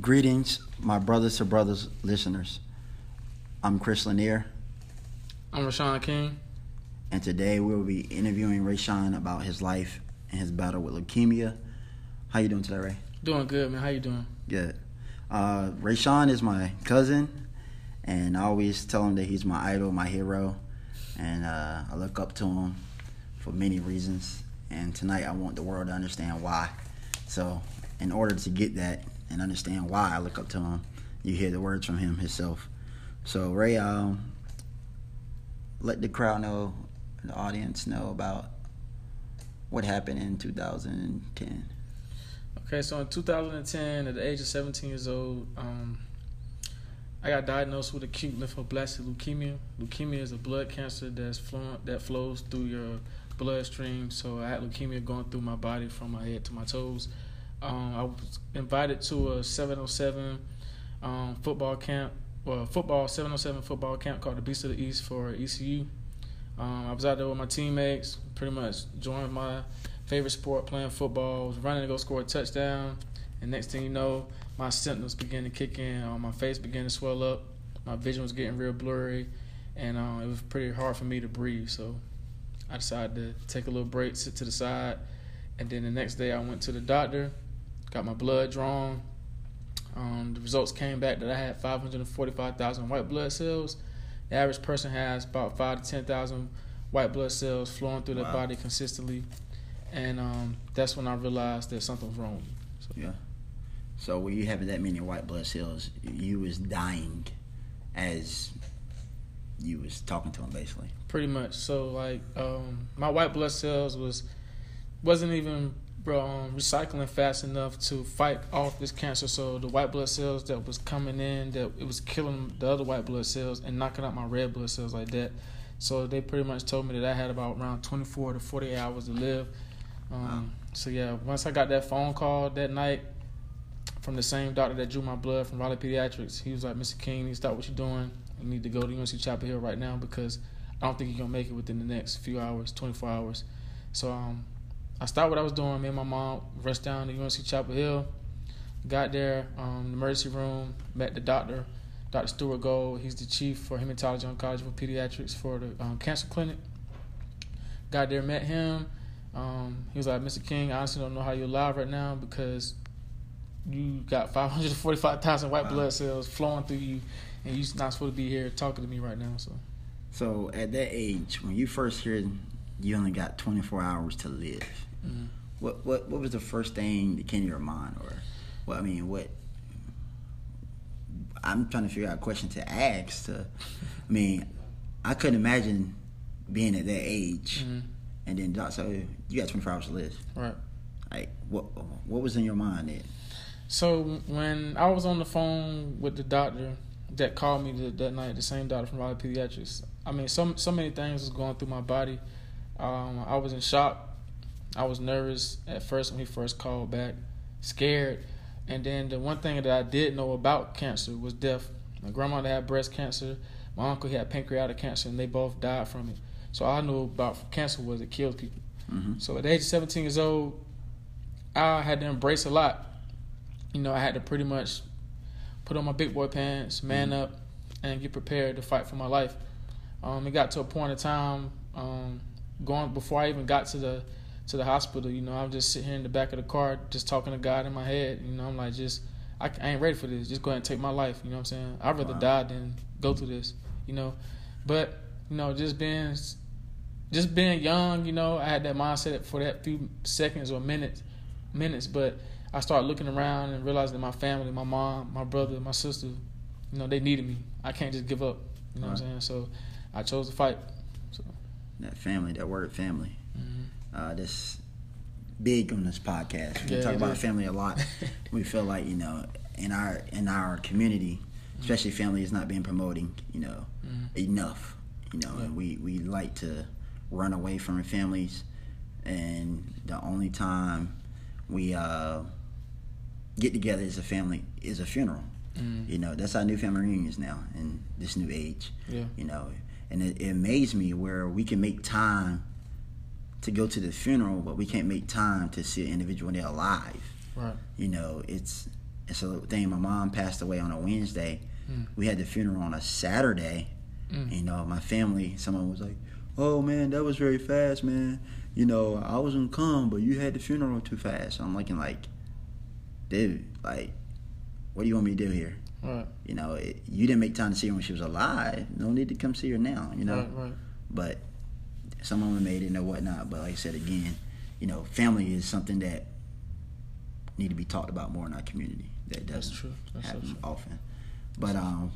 Greetings, my brothers to brothers listeners. I'm Chris Lanier, I'm Rashawn King. and today we'll be interviewing Rayshawn about his life and his battle with leukemia. How you doing today, Ray? Doing good, man. How you doing? Good. Uh, Rayshawn is my cousin, and I always tell him that he's my idol, my hero, and uh, I look up to him for many reasons. And tonight I want the world to understand why. So, in order to get that and understand why I look up to him, you hear the words from him himself. So, Ray, um, let the crowd know, the audience know about what happened in 2010. Okay, so in 2010, at the age of 17 years old, um, I got diagnosed with acute lymphoblastic leukemia. Leukemia is a blood cancer that's that flows through your bloodstream. So I had leukemia going through my body from my head to my toes. Um, I was invited to a 707 um, football camp, well, football 707 football camp called the Beast of the East for ECU. Um, I was out there with my teammates, pretty much joined my favorite sport, playing football. Was running to go score a touchdown, and next thing you know, my symptoms began to kick in. Uh, my face began to swell up. My vision was getting real blurry, and uh, it was pretty hard for me to breathe. So I decided to take a little break, sit to the side, and then the next day I went to the doctor, got my blood drawn. Um, the results came back that I had 545,000 white blood cells. The average person has about five to 10,000 white blood cells flowing through their Wow. body consistently, and um, that's when I realized that something wrong. with me. So, Yeah. So when you having that many white blood cells, you was dying as you was talking to him basically. Pretty much. So like um, my white blood cells was wasn't even um, recycling fast enough to fight off this cancer. So the white blood cells that was coming in, that it was killing the other white blood cells and knocking out my red blood cells like that. So they pretty much told me that I had about around 24 to 48 hours to live. Um, Wow. So yeah, once I got that phone call that night from the same doctor that drew my blood from Raleigh Pediatrics, he was like, "Mr. King, you need to stop what you're doing. You need to go to UNC Chapel Hill right now because I don't think you're gonna make it within the next few hours, 24 hours." So um, I stopped what I was doing. Me and my mom rushed down to UNC Chapel Hill. Got there, um, the emergency room, met the doctor, Dr. Stuart Gold. He's the chief for hematology oncology for pediatrics for the um, cancer clinic. Got there, met him. Um, he was like, Mr. King, I honestly don't know how you're alive right now because you got 545,000 white Wow. blood cells flowing through you, and you're not supposed to be here talking to me right now. So, So at that age, when you first heard you only got 24 hours to live, mhm. what what what was the first thing that came to your mind, or well, I mean, what? I'm trying to figure out a question to ask. To, I mean, I couldn't imagine being at that age, Mhm. and then said you got 24 hours to live. right. Like, what what was in your mind then? So when I was on the phone with the doctor that called me that, that night, the same doctor from Raleigh Pediatrics, I mean, so so many things was going through my body. Um, I was in shock. I was nervous at first when he first called back, scared, and then the one thing that I did know about cancer was death. My grandmother had breast cancer. My uncle had pancreatic cancer, and they both died from it. So all I knew about cancer was it kills people. hmm So at the age of 17 years old, I had to embrace a lot. You know, I had to pretty much put on my big boy pants, man up, and get prepared to fight for my life. Um, it got to a point in time, um, going before I even got to the to the hospital. You know, I'm just sitting here in the back of the car, just talking to God in my head. You know, I'm like, just I, I ain't ready for this. Just go ahead and take my life. You know what I'm saying? I'd rather Wow. die than go through this. You know, but you know, just being just being young, you know, I had that mindset for that few seconds or minutes, minutes. But I started looking around and realizing that my family, my mom, my brother, my sister, you know, they needed me. I can't just give up. You know what I'm saying? So I chose to fight. So That family, that word family. Uh, that's big on this podcast. We Yeah, talk about is. family a lot. we feel like you know in our in our community, especially family is not being promoting you know Mhm. enough. You know, Yeah. and we we like to run away from our families, and the only time we uh, get together as a family is a funeral. Mhm. You know, that's our new family reunions now in this new age. Yeah. You know, and it, it amazed me where we can make time to go to the funeral, but we can't make time to see an individual when they're alive. Right. You know, it's it's a thing. My mom passed away on a Wednesday. Mm. We had the funeral on a Saturday. Mm. You know, my family, someone was like, "Oh man, that was very fast, man." You know, I was gonna come, but you had the funeral too fast. I'm looking like, dude, like, what do you want me to do here? Right. You know, it, you didn't make time to see her when she was alive. No need to come see her now. You know, Right. Right. but some of them made it and whatnot. But like I said again, you know, family is something that need to be talked about more in our community. That doesn't true. That's so happen true. often. But um,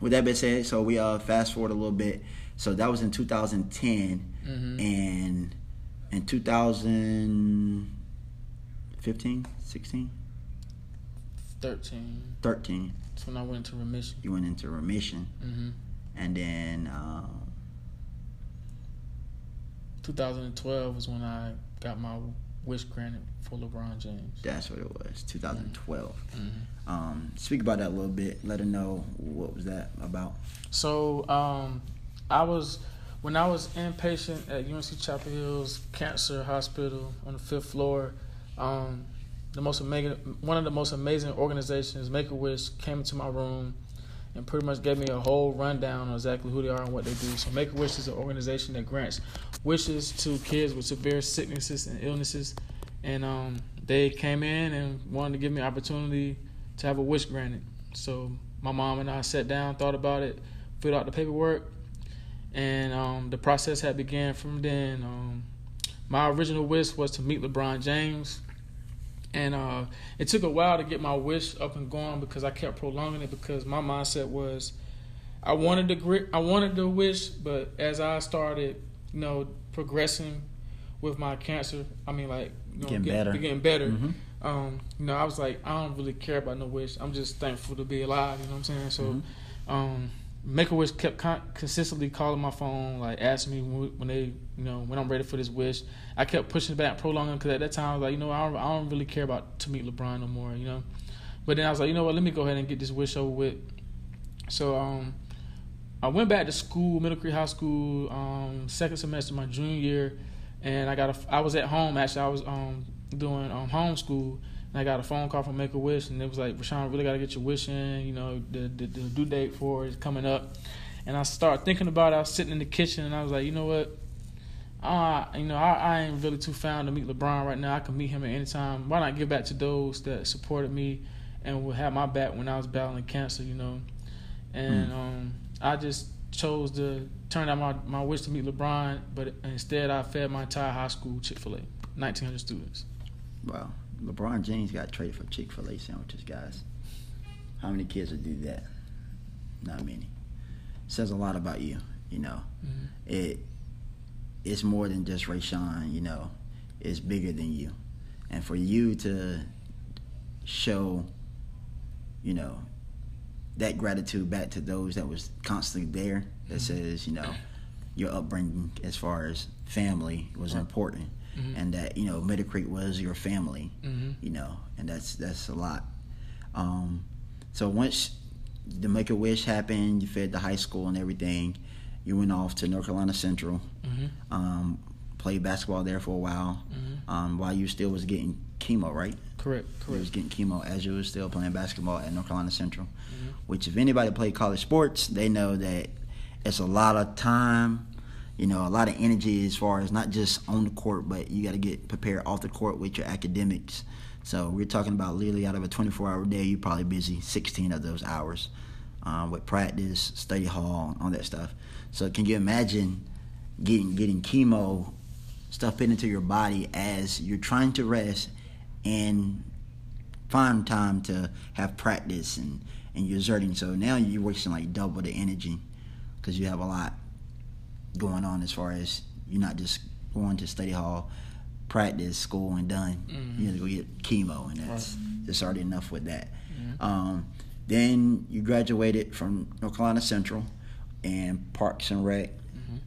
with that being said, so we uh fast forward a little bit. So that was in 2010, Mm-hmm. and in 2015, 16, Thirteen. 13, That's when I went into remission. you went into remission, Mm-hmm. and then um, 2012 was when I got my wish granted for LeBron James. that's what it was, 2012. Mm-hmm. Um, speak about that a little bit. Let her know what was that about. So um, I was when I was inpatient at UNC Chapel Hill's Cancer Hospital on the fifth floor. Um, the most amazing, one of the most amazing organizations, Make a Wish, came into my room and pretty much gave me a whole rundown on exactly who they are and what they do. So Make a Wish is an organization that grants wishes to kids with severe sicknesses and illnesses, and um, they came in and wanted to give me an opportunity to have a wish granted. So my mom and I sat down, thought about it, filled out the paperwork, and um, the process had began from then. Um, my original wish was to meet LeBron James, and uh, it took a while to get my wish up and going because I kept prolonging it because my mindset was I wanted to grit, I wanted to wish, but as I started, you know, progressing with my cancer, I mean, like you know, Getting better. getting better Mhm. um, you know, I was like, I don't really care about no wish. I'm just thankful to be alive. You know what I'm saying? So, Mhm. um, Make a Wish kept con- consistently calling my phone, like asking me when, they, you know, when I'm ready for this wish. I kept pushing back, prolonging because at that time I was like, you know, I don't, I don't really care about to meet LeBron no more. You know, but then I was like, you know what? Let me go ahead and get this wish over with. So, um, I went back to school, Middle Creek High School, um, second semester, my junior year, and I got a. I was at home actually. I was um doing um homeschool, and I got a phone call from Make a Wish, and it was like, Rashawn, really got to get your wish in. You know, the, the the due date for it is coming up, and I started thinking about it. I was sitting in the kitchen, and I was like, you know what? Uh, you know, I, I ain't really too found to meet LeBron right now. I can meet him at any time. Why not give back to those that supported me and would have my back when I was battling cancer, you know? And um, I just chose to turn out my, my wish to meet LeBron, but instead I fed my entire high school Chick fil A, 1,900 students. Wow. LeBron James got traded for Chick fil A sandwiches, guys. How many kids would do that? Not many. Says a lot about you, you know. Mhm. It it's more than just Rayshawn, you know. It's bigger than you. And for you to show, you know, that gratitude back to those that was constantly there, that says, you know, your upbringing as far as family was Right. important Mhm. and that, you know, Middle Creek was your family Mhm. you know, and that's that's a lot. Um, so once the Make a Wish happened, you fed the high school and everything. You went off to North Carolina Central, Mhm. um, played basketball there for a while, Mhm. um, while you still was getting chemo, right? Correct. Correct. You was getting chemo as you was still playing basketball at North Carolina Central. Mhm. Which, if anybody played college sports, they know that it's a lot of time, you know, a lot of energy as far as not just on the court, but you got to get prepared off the court with your academics. So we're talking about literally out of a 24-hour day, you're probably busy 16 of those hours um, with practice, study hall, all that stuff. So can you imagine getting getting chemo stuff put into your body as you're trying to rest and find time to have practice and and you're exerting. So now you're wasting like double the energy because you have a lot going on as far as you're not just going to study hall, practice, school, and done. Mhm. You have to go get chemo, and that's it's already enough with that. Mhm. Um, then you graduated from North Carolina Central and Parks and Rec, Mhm.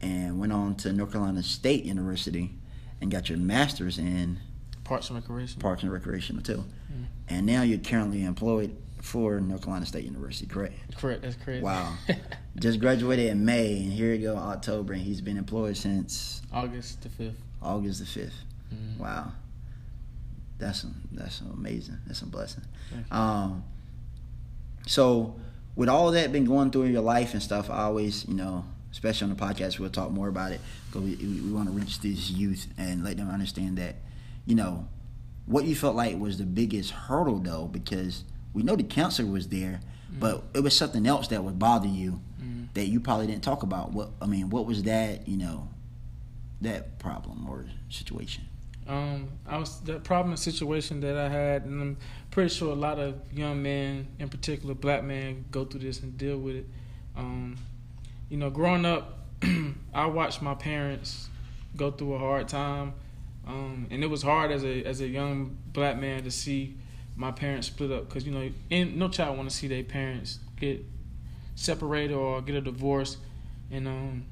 and went on to North Carolina State University and got your master's in Parks and Recreation. Parks and Recreation too. Mm. And now you're currently employed for North Carolina State University, correct? Correct. That's crazy. Wow. Just graduated in May, and here you go, October, and he's been employed since August the fifth. August the 5th. Mhm. Wow. That's that's amazing. That's a blessing. Um, so with all that been going through in your life and stuff, I always, you know, especially on the podcast, we'll talk more about it because we, we, we want to reach these youth and let them understand that, you know, what you felt like was the biggest hurdle though, because we know the cancer was there, but it was something else that would bother you Mm. that you probably didn't talk about. What I mean, what was that, you know, that problem or situation? Um, I was the problem and situation that I had, and I'm pretty sure a lot of young men, in particular black men, go through this and deal with it. Um, you know, growing up, I watched my parents go through a hard time, um, and it was hard as a as a young black man to see my parents split up because you know, in, no child want to see their parents get separated or get a divorce, and um,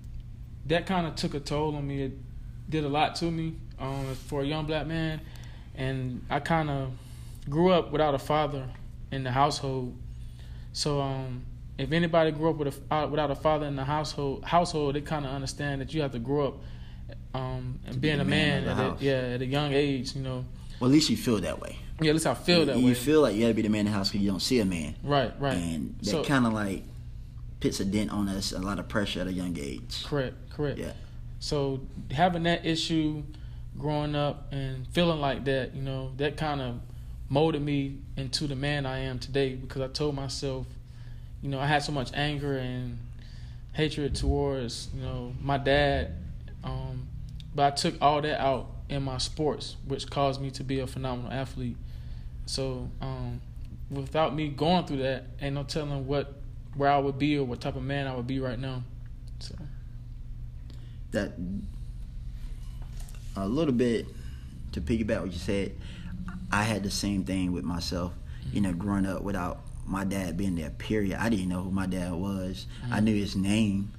that kind of took a toll on me. It did a lot to me um, for a young black man, and I kind of grew up without a father in the household. So um, if anybody grew up with a, uh, without a father in the household, household, they kind of understand that you have to grow up um, and To be being a man man, at a, yeah, at a young age. You know, Well, at least you feel that way. Yeah, at least I feel that you way. feel like you got to be the man in the house because you don't see a man. right, right. and that So- kind of like puts a dent on us, a lot of pressure at a young age. Correct, correct. Yeah. So having that issue growing up and feeling like that, you know, that kind of molded me into the man I am today because I told myself, you know, I had so much anger and hatred towards, you know, my dad. Um, but I took all that out in my sports, which caused me to be a phenomenal athlete. So um, without me going through that, ain't no telling what where I would be or what type of man I would be right now. So That a little bit to piggyback what you said. I had the same thing with myself. You know, growing up without my dad being there. Period. I didn't know who my dad was. I knew his name.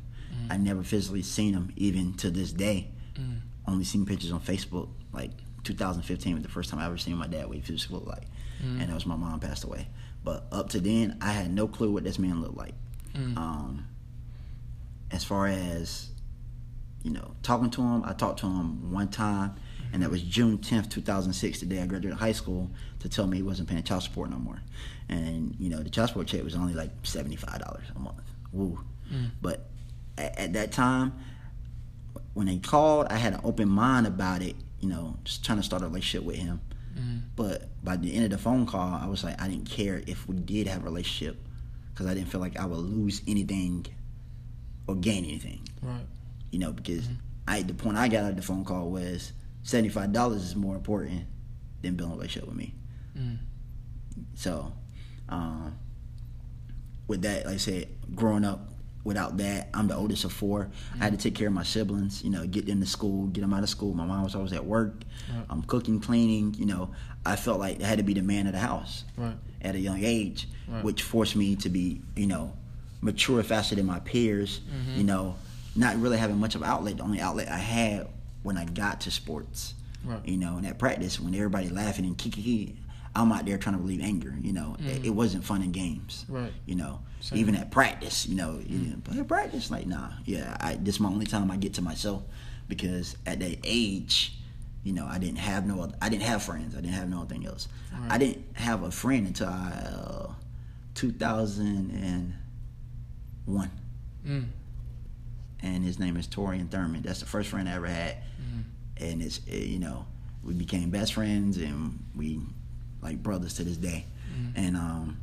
I never physically seen him, even to this day. Mm. Only seen pictures on Facebook. Like 2015 was the first time I ever seen my dad what he physically looked like, Mm. and that was my mom passed away. But up to then, I had no clue what this man looked like. Mm. Um, as far as you know, talking to him, I talked to him one time, and that was June 10th, 2006, the day I graduated high school, to tell me he wasn't paying child support no more. And you know, the child support check was only like $75 a month. Woo. Mm. But at, at that time, when they called, I had an open mind about it. You know, just trying to start a relationship with him. Mm. But by the end of the phone call, I was like, I didn't care if we did have a relationship because I didn't feel like I would lose anything or gain anything. Right. You know, because I the point I got out of the phone call was seventy five dollars is more important than building a relationship with me. Mm. So, um, with that, like I said, growing up without that, I'm the oldest of 4 I had to take care of my siblings. You know, get them to school, get them out of school. My mom was always at work. Right. I'm cooking, cleaning. You know, I felt like I had to be the man of the house Right. at a young age, Right. which forced me to be, you know, mature faster than my peers. Mhm. You know, not really having much of an outlet. The only outlet I had when I got to sports. Right. You know, and at practice when everybody laughing and kiki, I'm out there trying to relieve anger. You know, it, Mhm. it wasn't fun and games. Right. You know, Same. even at practice, you know, you know, but at practice, like, nah, yeah, I, this is my only time I get to myself because at that age, you know, I didn't have no, other, I didn't have friends, I didn't have no thing else. Right. I didn't have a friend until I, uh, 2001, Mm. and his name is Torian Thurman. That's the first friend I ever had, Mm. and it's, it, you know, we became best friends and we like brothers to this day. Mm. And um,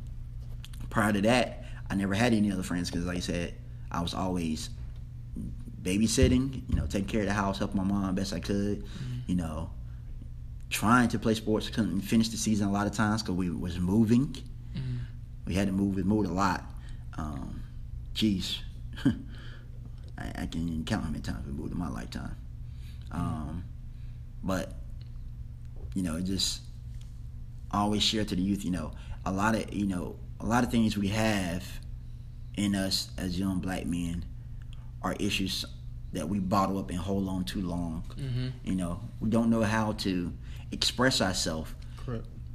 prior to that, I never had any other friends because, like I said, I was always babysitting, you know, taking care of the house, helping my mom best I could, you know, trying to play sports. Couldn't finish the season a lot of times because we was moving. Mm. We had to move. We moved a lot. Um, geez, I, I can't even count how many times we moved in my lifetime. Um, but you know, it just I always share to the youth. You know, a lot of you know a lot of things we have in us as young black men are issues that we bottle up and hold on too long. Mm-hmm. You know, we don't know how to express ourselves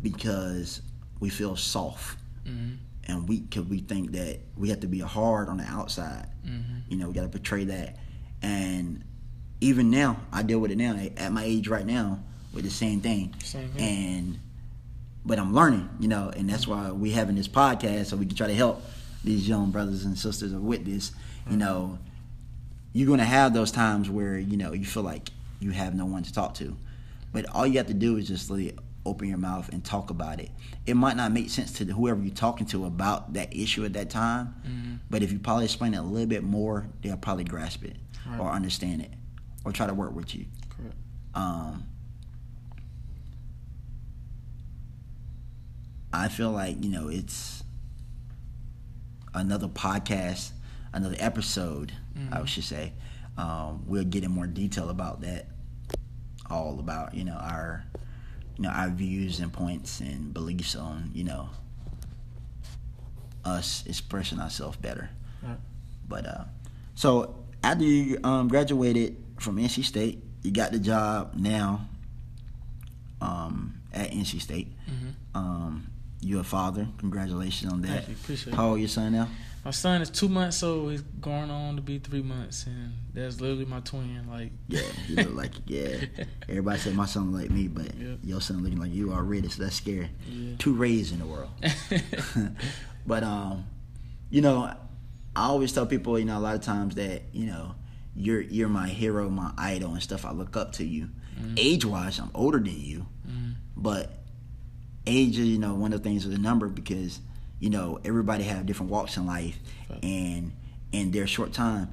because we feel soft Mm-hmm. and weak because we think that we have to be hard on the outside. Mm-hmm. You know, we got to portray that. And even now, I deal with it now. At my age right now, with the same thing. Same. And but I'm learning, you know, and that's why we having this podcast so we can try to help these young brothers and sisters with this. You know, you're gonna have those times where you know you feel like you have no one to talk to, but all you have to do is just open your mouth and talk about it. It might not make sense to whoever you're talking to about that issue at that time, Mhm. but if you probably explain it a little bit more, they'll probably grasp it Right. or understand it or try to work with you. Correct. Um, I feel like you know it's another podcast, another episode. I Mhm. should say. Um, we'll get in more detail about that. All about you know our you know our views and points and beliefs on you know us expressing ourselves better. Right. But uh, so after you um, graduated from NC State, you got the job now um, at NC State. hmm Um, you're a father. Congratulations on that. Appreciate How old your son now? My son is two months old. He's going on to be three months, and that's literally my twin. Like, Yeah, you look like yeah. Everybody said my son look like me, but Yep. your son looking like you already, so that's scary. yeah. Two Rays in the world. but um, you know, I always tell people, you know, a lot of times that you know, you're you're my hero, my idol, and stuff. I look up to you. Mhm. Age wise, I'm older than you, Mhm. but age is you know one of the things with a number because you know everybody have different walks in life, Right. and in their short time,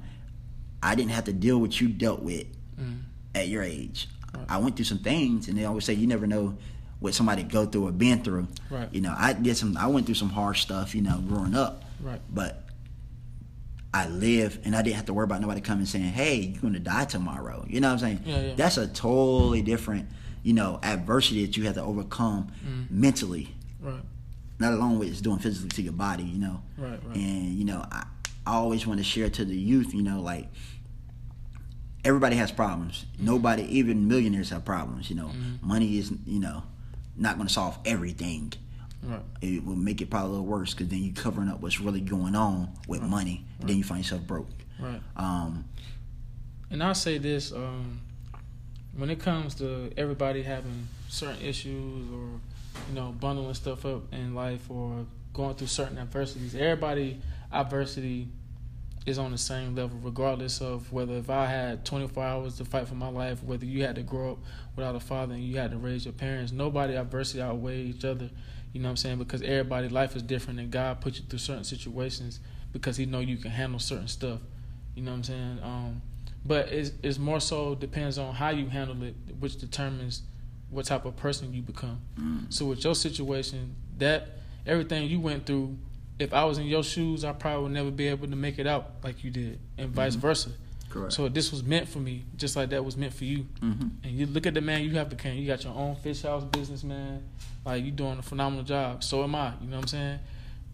I didn't have to deal with you dealt with Mhm. at your age. Right. I went through some things, and they always say you never know what somebody go through or been through. Right. You know, I did some. I went through some hard stuff. You know, growing up, Right. but I live, and I didn't have to worry about nobody coming saying, "Hey, you're gonna die tomorrow." You know what I'm saying? Yeah, yeah. That's a totally different, you know, adversity that you have to overcome Mhm. mentally. Right. Not alone with it's doing physically to your body. You know, Right. Right. and you know, I, I always want to share to the youth. You know, like everybody has problems. Nobody, even millionaires, have problems. You know, Mhm. money is you know not going to solve everything. Right. It will make it probably a little worse because then you're covering up what's really going on with Right. money, and then you find yourself broke. Right. Um, And I'll say this: um, when it comes to everybody having certain issues, or you know, bundling stuff up in life, or going through certain adversities, everybody adversity is on the same level, regardless of whether if I had 24 hours to fight for my life, whether you had to grow up without a father and you had to raise your parents. Nobody adversity outweigh each other. You know what I'm saying? Because everybody life is different, and God put you through certain situations because He know you can handle certain stuff. You know what I'm saying? Um, but it's, it's more so depends on how you handle it, which determines what type of person you become. mm, So with your situation, that everything you went through, if I was in your shoes, I probably would never be able to make it out like you did, and vice Mhm. versa. correct. So this was meant for me, just like that was meant for you. hmm And you look at the man you have become. You got your own fish house business, man. Like you doing a phenomenal job. So am I. You know what I'm saying?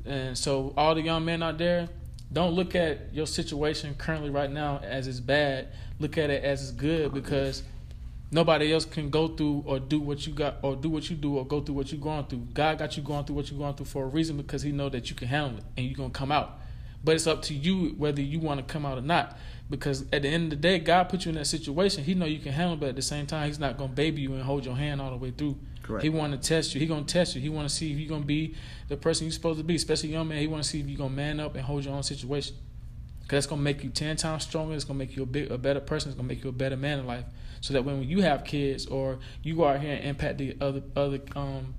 And so all the young men out there, don't look at your situation currently right now as it's bad. Look at it as it's good because nobody else can go through or do what you got or do what you do or go through what you're going through. God got you going through what you're going through for a reason because He know that you can handle it and you're gonna come out. But it's up to you whether you want to come out or not. Because at the end of the day, God put you in that situation. He know you can handle it, but at the same time, He's not gonna baby you and hold your hand all the way through. Correct. He want to test you. He gonna test you. He want to see if you gonna be the person you're supposed to be. Especially young man, he want to see if you gonna man up and hold your own situation. Cause that's gonna make you ten times stronger. It's gonna make you a big, a better person. It's gonna make you a better man in life. So that when you have kids or you go out here and impact the other other um,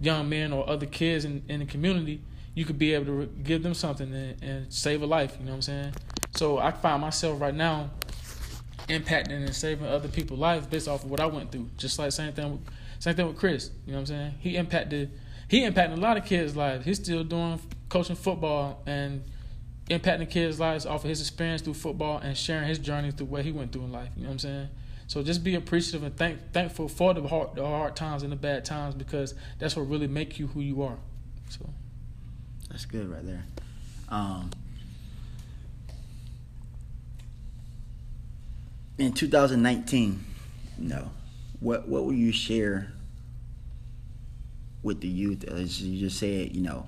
young men or other kids in, in the community, you could be able to re- give them something and, and save a life. You know what I'm saying? So I find myself right now impacting and saving other people's lives based off of what I went through. Just like same thing, same thing with Chris. You know what I'm saying? He impacted, he impacted a lot of kids' lives. He's still doing coaching football and impacting kids' lives off of his experience through football and sharing his journey through what he went through in life. You know what I'm saying? So just be appreciative and thank, thankful for the hard, the hard times and the bad times because that's what really make you who you are. So That's good right there. Um, in 2019, you know, what what will you share with the youth? As you just said, you know,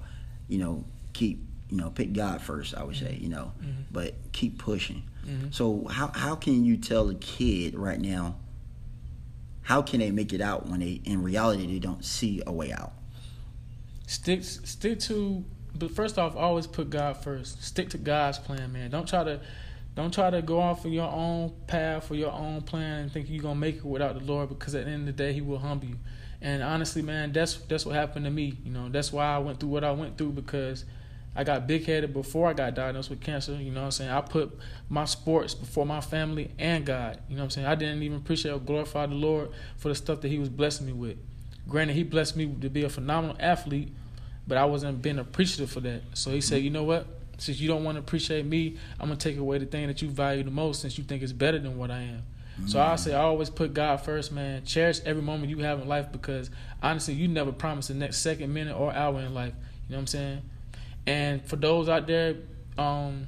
you know, keep you know, pick God first. I would say, you know, Mhm. but keep pushing. Mhm. So how how can you tell a kid right now how can they make it out when they in reality they don't see a way out? Stick stick to but first off, always put God first. Stick to God's plan, man. Don't try to don't try to go off of your own path or your own plan and think you're gonna make it without the Lord because at the end of the day he will humble you. And honestly, man, that's that's what happened to me. You know, that's why I went through what I went through because I got big headed before I got diagnosed with cancer. You know what I'm saying? I put my sports before my family and God. You know what I'm saying? I didn't even appreciate or glorify the Lord for the stuff that He was blessing me with. Granted, He blessed me to be a phenomenal athlete, but I wasn't being appreciative for that. So He said, you know what? Since you don't want to appreciate me, I'm gonna take away the thing that you value the most since you think it's better than what I am. Mm-hmm. So I say I always put God first, man. Cherish every moment you have in life because honestly, you never promise the next second, minute, or hour in life. You know what I'm saying? And for those out there, um,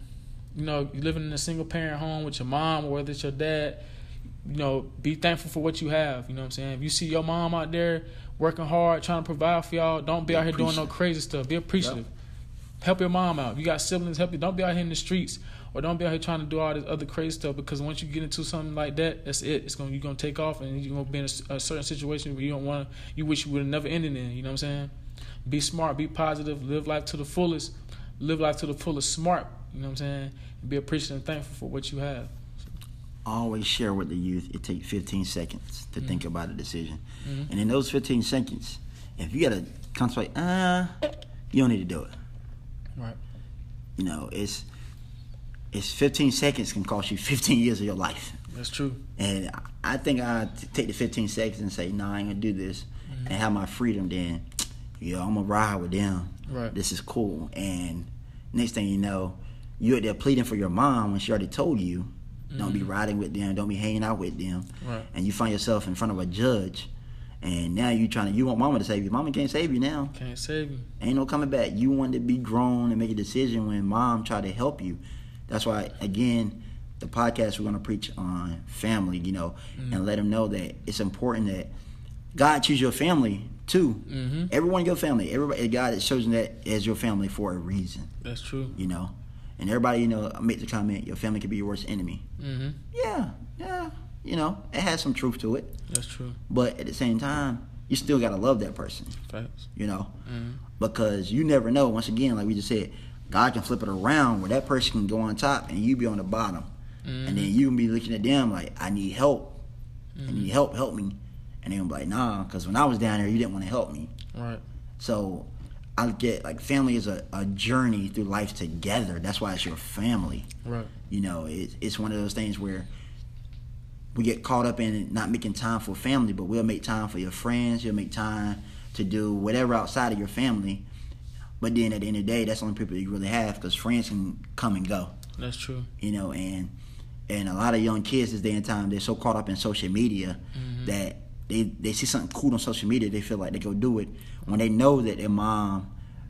you know, you living in a single parent home with your mom or whether it's your dad, you know, be thankful for what you have. You know what I'm saying? If you see your mom out there working hard, trying to provide for y'all, don't be, be out here doing no crazy stuff. Be appreciative. Yep. Help your mom out. If you got siblings, help you. Don't be out here in the streets or don't be out here trying to do all this other crazy stuff because once you get into something like that, that's it. It's gonna you're gonna take off and you're gonna be in a, a certain situation where you don't want. You wish you would have never ended in. You know what I'm saying? Be smart, be positive, live life to the fullest, live life to the fullest, smart. You know what I'm saying? And be appreciative and thankful for what you have. Always share with the youth. It takes 15 seconds to mm-hmm. think about a decision, mm-hmm. and in those 15 seconds, if you gotta contemplate, uh, you don't need to do it. Right. You know, it's it's 15 seconds can cost you 15 years of your life. That's true. And I think I take the 15 seconds and say, "No, nah, I ain't gonna do this," mm-hmm. and have my freedom. Then yeah, I'm gonna ride with them. Right. This is cool. And next thing you know, you're there pleading for your mom when she already told you, mm-hmm. don't be mm-hmm. riding with them, don't be hanging out with them. Right. And you find yourself in front of a judge. And now you trying to you want mama to save you. Mama can't save you now. Can't save you. Ain't no coming back. You want to be grown and make a decision when mom tried to help you. That's why again, the podcast we're gonna preach on family, you know, mm-hmm. and let them know that it's important that God choose your family too. Mm-hmm. Everyone in your family, everybody, God has chosen that as your family for a reason. That's true. You know, and everybody, you know, make the comment, your family could be your worst enemy. Mm-hmm. Yeah, yeah. You know, it has some truth to it. That's true. But at the same time, you still gotta love that person. Facts. You know, mm-hmm. because you never know. Once again, like we just said, God can flip it around where that person can go on top and you be on the bottom, and then Mm-hmm. you can be looking at them like, I need help. I Mm-hmm. need help. Help me. And they gonna be like, Nah, because when I was down there, you didn't want to help me. Right. So I get like family is a, a journey through life together. That's why it's your family. Right. You know, it, it's one of those things where we get caught up in not making time for family, but we'll make time for your friends. You'll make time to do whatever outside of your family. But then at the end of the day, that's the only people you really have because friends can come and go. That's true. You know, and and a lot of young kids this day and time they're so caught up in social media Mm-hmm. that they they see something cool on social media, they feel like they go do it when they know that their mom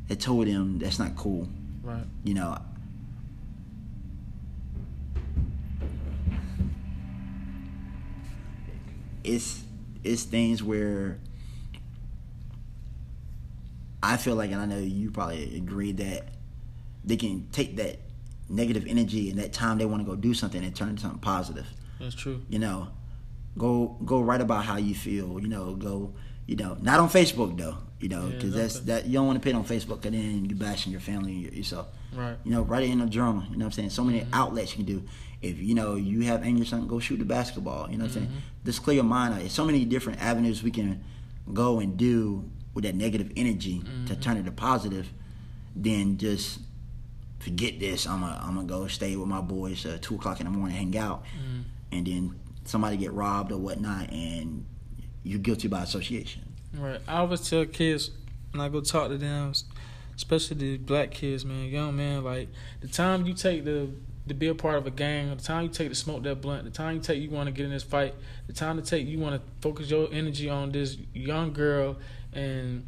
had told them that's not cool. Right. You know. It's it's things where I feel like, and I know you probably agree that they can take that negative energy and that time they want to go do something and turn it into something positive That's true. you know go go write about how you feel you know go you know not on facebook though you know Yeah, because that's okay. that you don't want to put it on facebook and then you bashing your family and yourself Right. you know write it in a journal you know what i'm saying so many Mm-hmm. outlets you can do if you know you have anger or something go shoot the basketball you know what i'm saying Mm-hmm. just clear your mind out there's so many different avenues we can go and do with that negative energy Mm-hmm. to turn it to positive than just forget this i'm gonna I'm gonna go stay with my boys uh, two o'clock in the morning hang out Mm-hmm. and then somebody get robbed or whatnot, and you're guilty by association. Right. I always tell kids when I go talk to them, especially the black kids, man, young man, like the time you take to to be a part of a gang, the time you take to smoke that blunt, the time you take you want to get in this fight, the time to take you want to focus your energy on this young girl and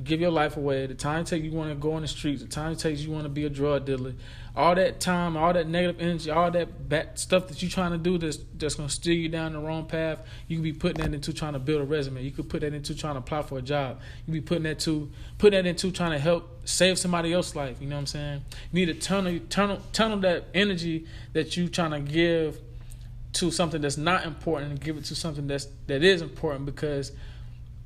give your life away, the time it takes you want to go on the streets, the time it takes you want to be a drug dealer, all that time, all that negative energy, all that bad stuff that you're trying to do that's that's gonna steer you down the wrong path, you could be putting that into trying to build a resume. You could put that into trying to apply for a job. You be putting that to put that into trying to help save somebody else's life. You know what I'm saying? You need to tunnel tunnel tunnel that energy that you trying to give to something that's not important and give it to something that's that is important because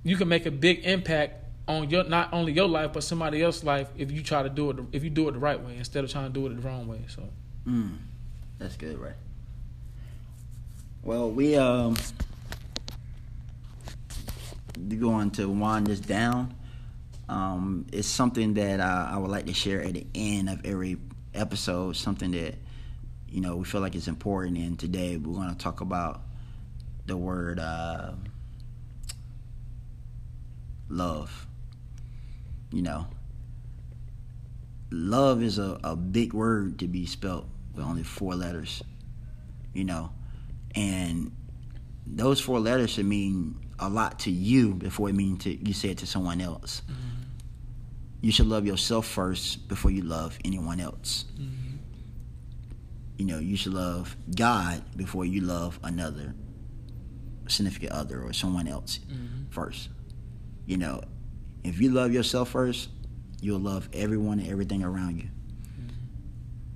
you can make a big impact on your not only your life but somebody else's life if you try to do it if you do it the right way instead of trying to do it the wrong way. So Mm, that's good, right? Well, we um going to wind this down. Um, it's something that I, I would like to share at the end of every episode. Something that you know we feel like it's important. And today we're going to talk about the word uh, love. You know, love is a, a big word to be spelt with only four letters. You know, and those four letters should mean a lot to you before it mean to you say it to someone else. Mm-hmm. You should love yourself first before you love anyone else. mm-hmm. You know, you should love God before you love another significant other or someone else Mm-hmm. first. You know, if you love yourself first, you'll love everyone and everything around you.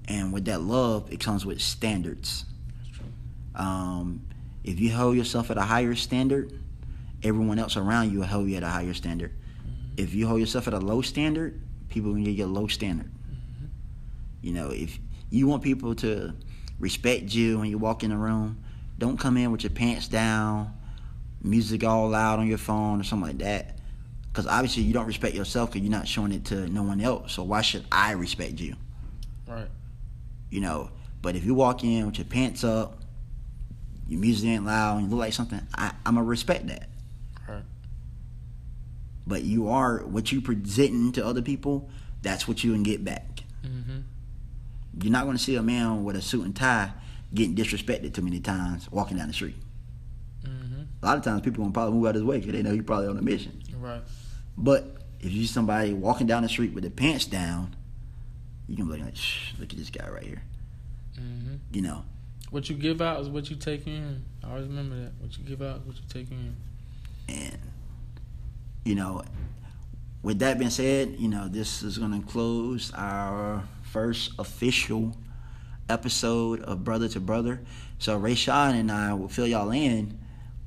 And with that love, it comes with standards. that's true. Um, if you hold yourself at a higher standard, everyone else around you will hold you at a higher standard. If you hold yourself at a low standard, people will get a low standard. You know, if you want people to respect you when you walk in the room, don't come in with your pants down, music all loud on your phone or something like that. Because obviously you don't respect yourself because you're not showing it to no one else. So why should I respect you? Right. you know. But if you walk in with your pants up, your music ain't loud, and you look like something, I, I'm gonna respect that. Right. But you are what you presenting to other people. That's what you can get back. Mm-hmm. You're not gonna see a man with a suit and tie getting disrespected too many times walking down the street. Mm-hmm. A lot of times people gonna probably move out of his way because they know you're probably on a mission. Right. But if you see somebody walking down the street with their pants down, you can be like, look at this guy right here. Mm-hmm. You know, What you give out is what you take in. I always remember that. What you give out, is what you take in. And you know, with that being said, you know, this is going to close our first official episode of Brother to Brother. So Rayshawn and I will fill y'all in.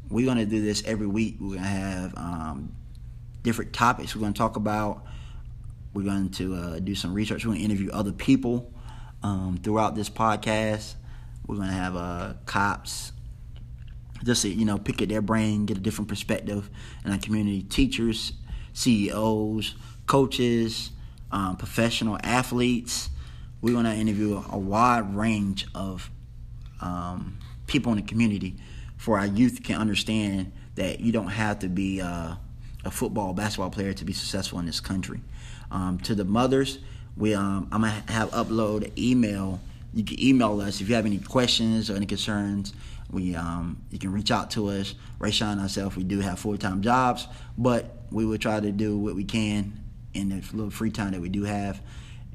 We're going to do this every week. We're going to have um, different topics we're going to talk about. We're going to uh, do some research. We're going to interview other people um, throughout this podcast. We're going to have uh, cops, just to, you know pick at their brain, get a different perspective in our community. Teachers, CEOs, coaches, um, professional athletes. We're gonna interview a wide range of um, people in the community, for our youth can understand that you don't have to be uh, a football, basketball player to be successful in this country. Um, to the mothers, we um, I'm gonna have upload email. You can email us if you have any questions or any concerns. We um, you can reach out to us. Rayshawn and ourselves, we do have full time jobs, but we will try to do what we can in the little free time that we do have,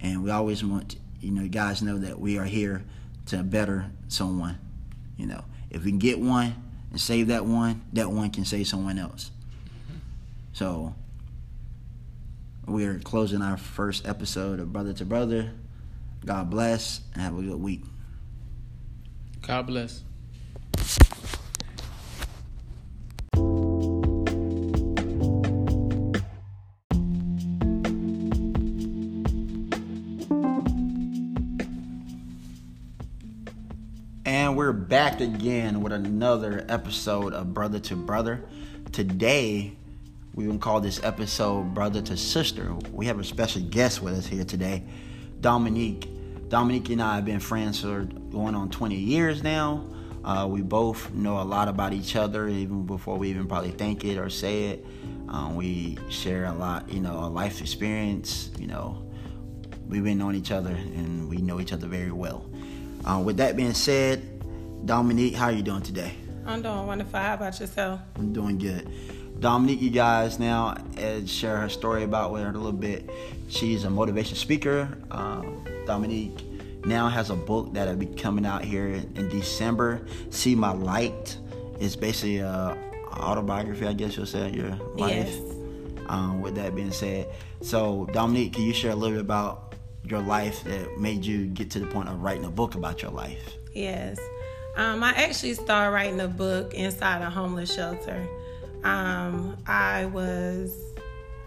and we always want you know guys know that we are here to better someone. You know, if we can get one and save that one, that one can save someone else. So we're closing our first episode of Brother to Brother. God bless and have a good week. God bless. And we're back again with another episode of Brother to Brother. Today, going to call this episode Brother to Sister. We have a special guest with us here today, Dominique. Dominique and I have been friends for going on 20 years now. Uh, we both know a lot about each other, even before we even probably think it or say it. Um, we share a lot, you know, a life experience. You know, we've been knowing each other and we know each other very well. Uh, with that being said, Dominique, how are you doing today? I'm doing wonderful. How about yourself? I'm doing good. Dominique, you guys now uh, share her story about with her a little bit. She's a motivation speaker. Um, Dominique now has a book that'll be coming out here in December. See My Light. It's basically a autobiography, I guess you'll say, your life. Yes. Um, with that being said, so Dominique, can you share a little bit about your life that made you get to the point of writing a book about your life? Yes. Um, I actually started writing a book inside a homeless shelter. Um, I was,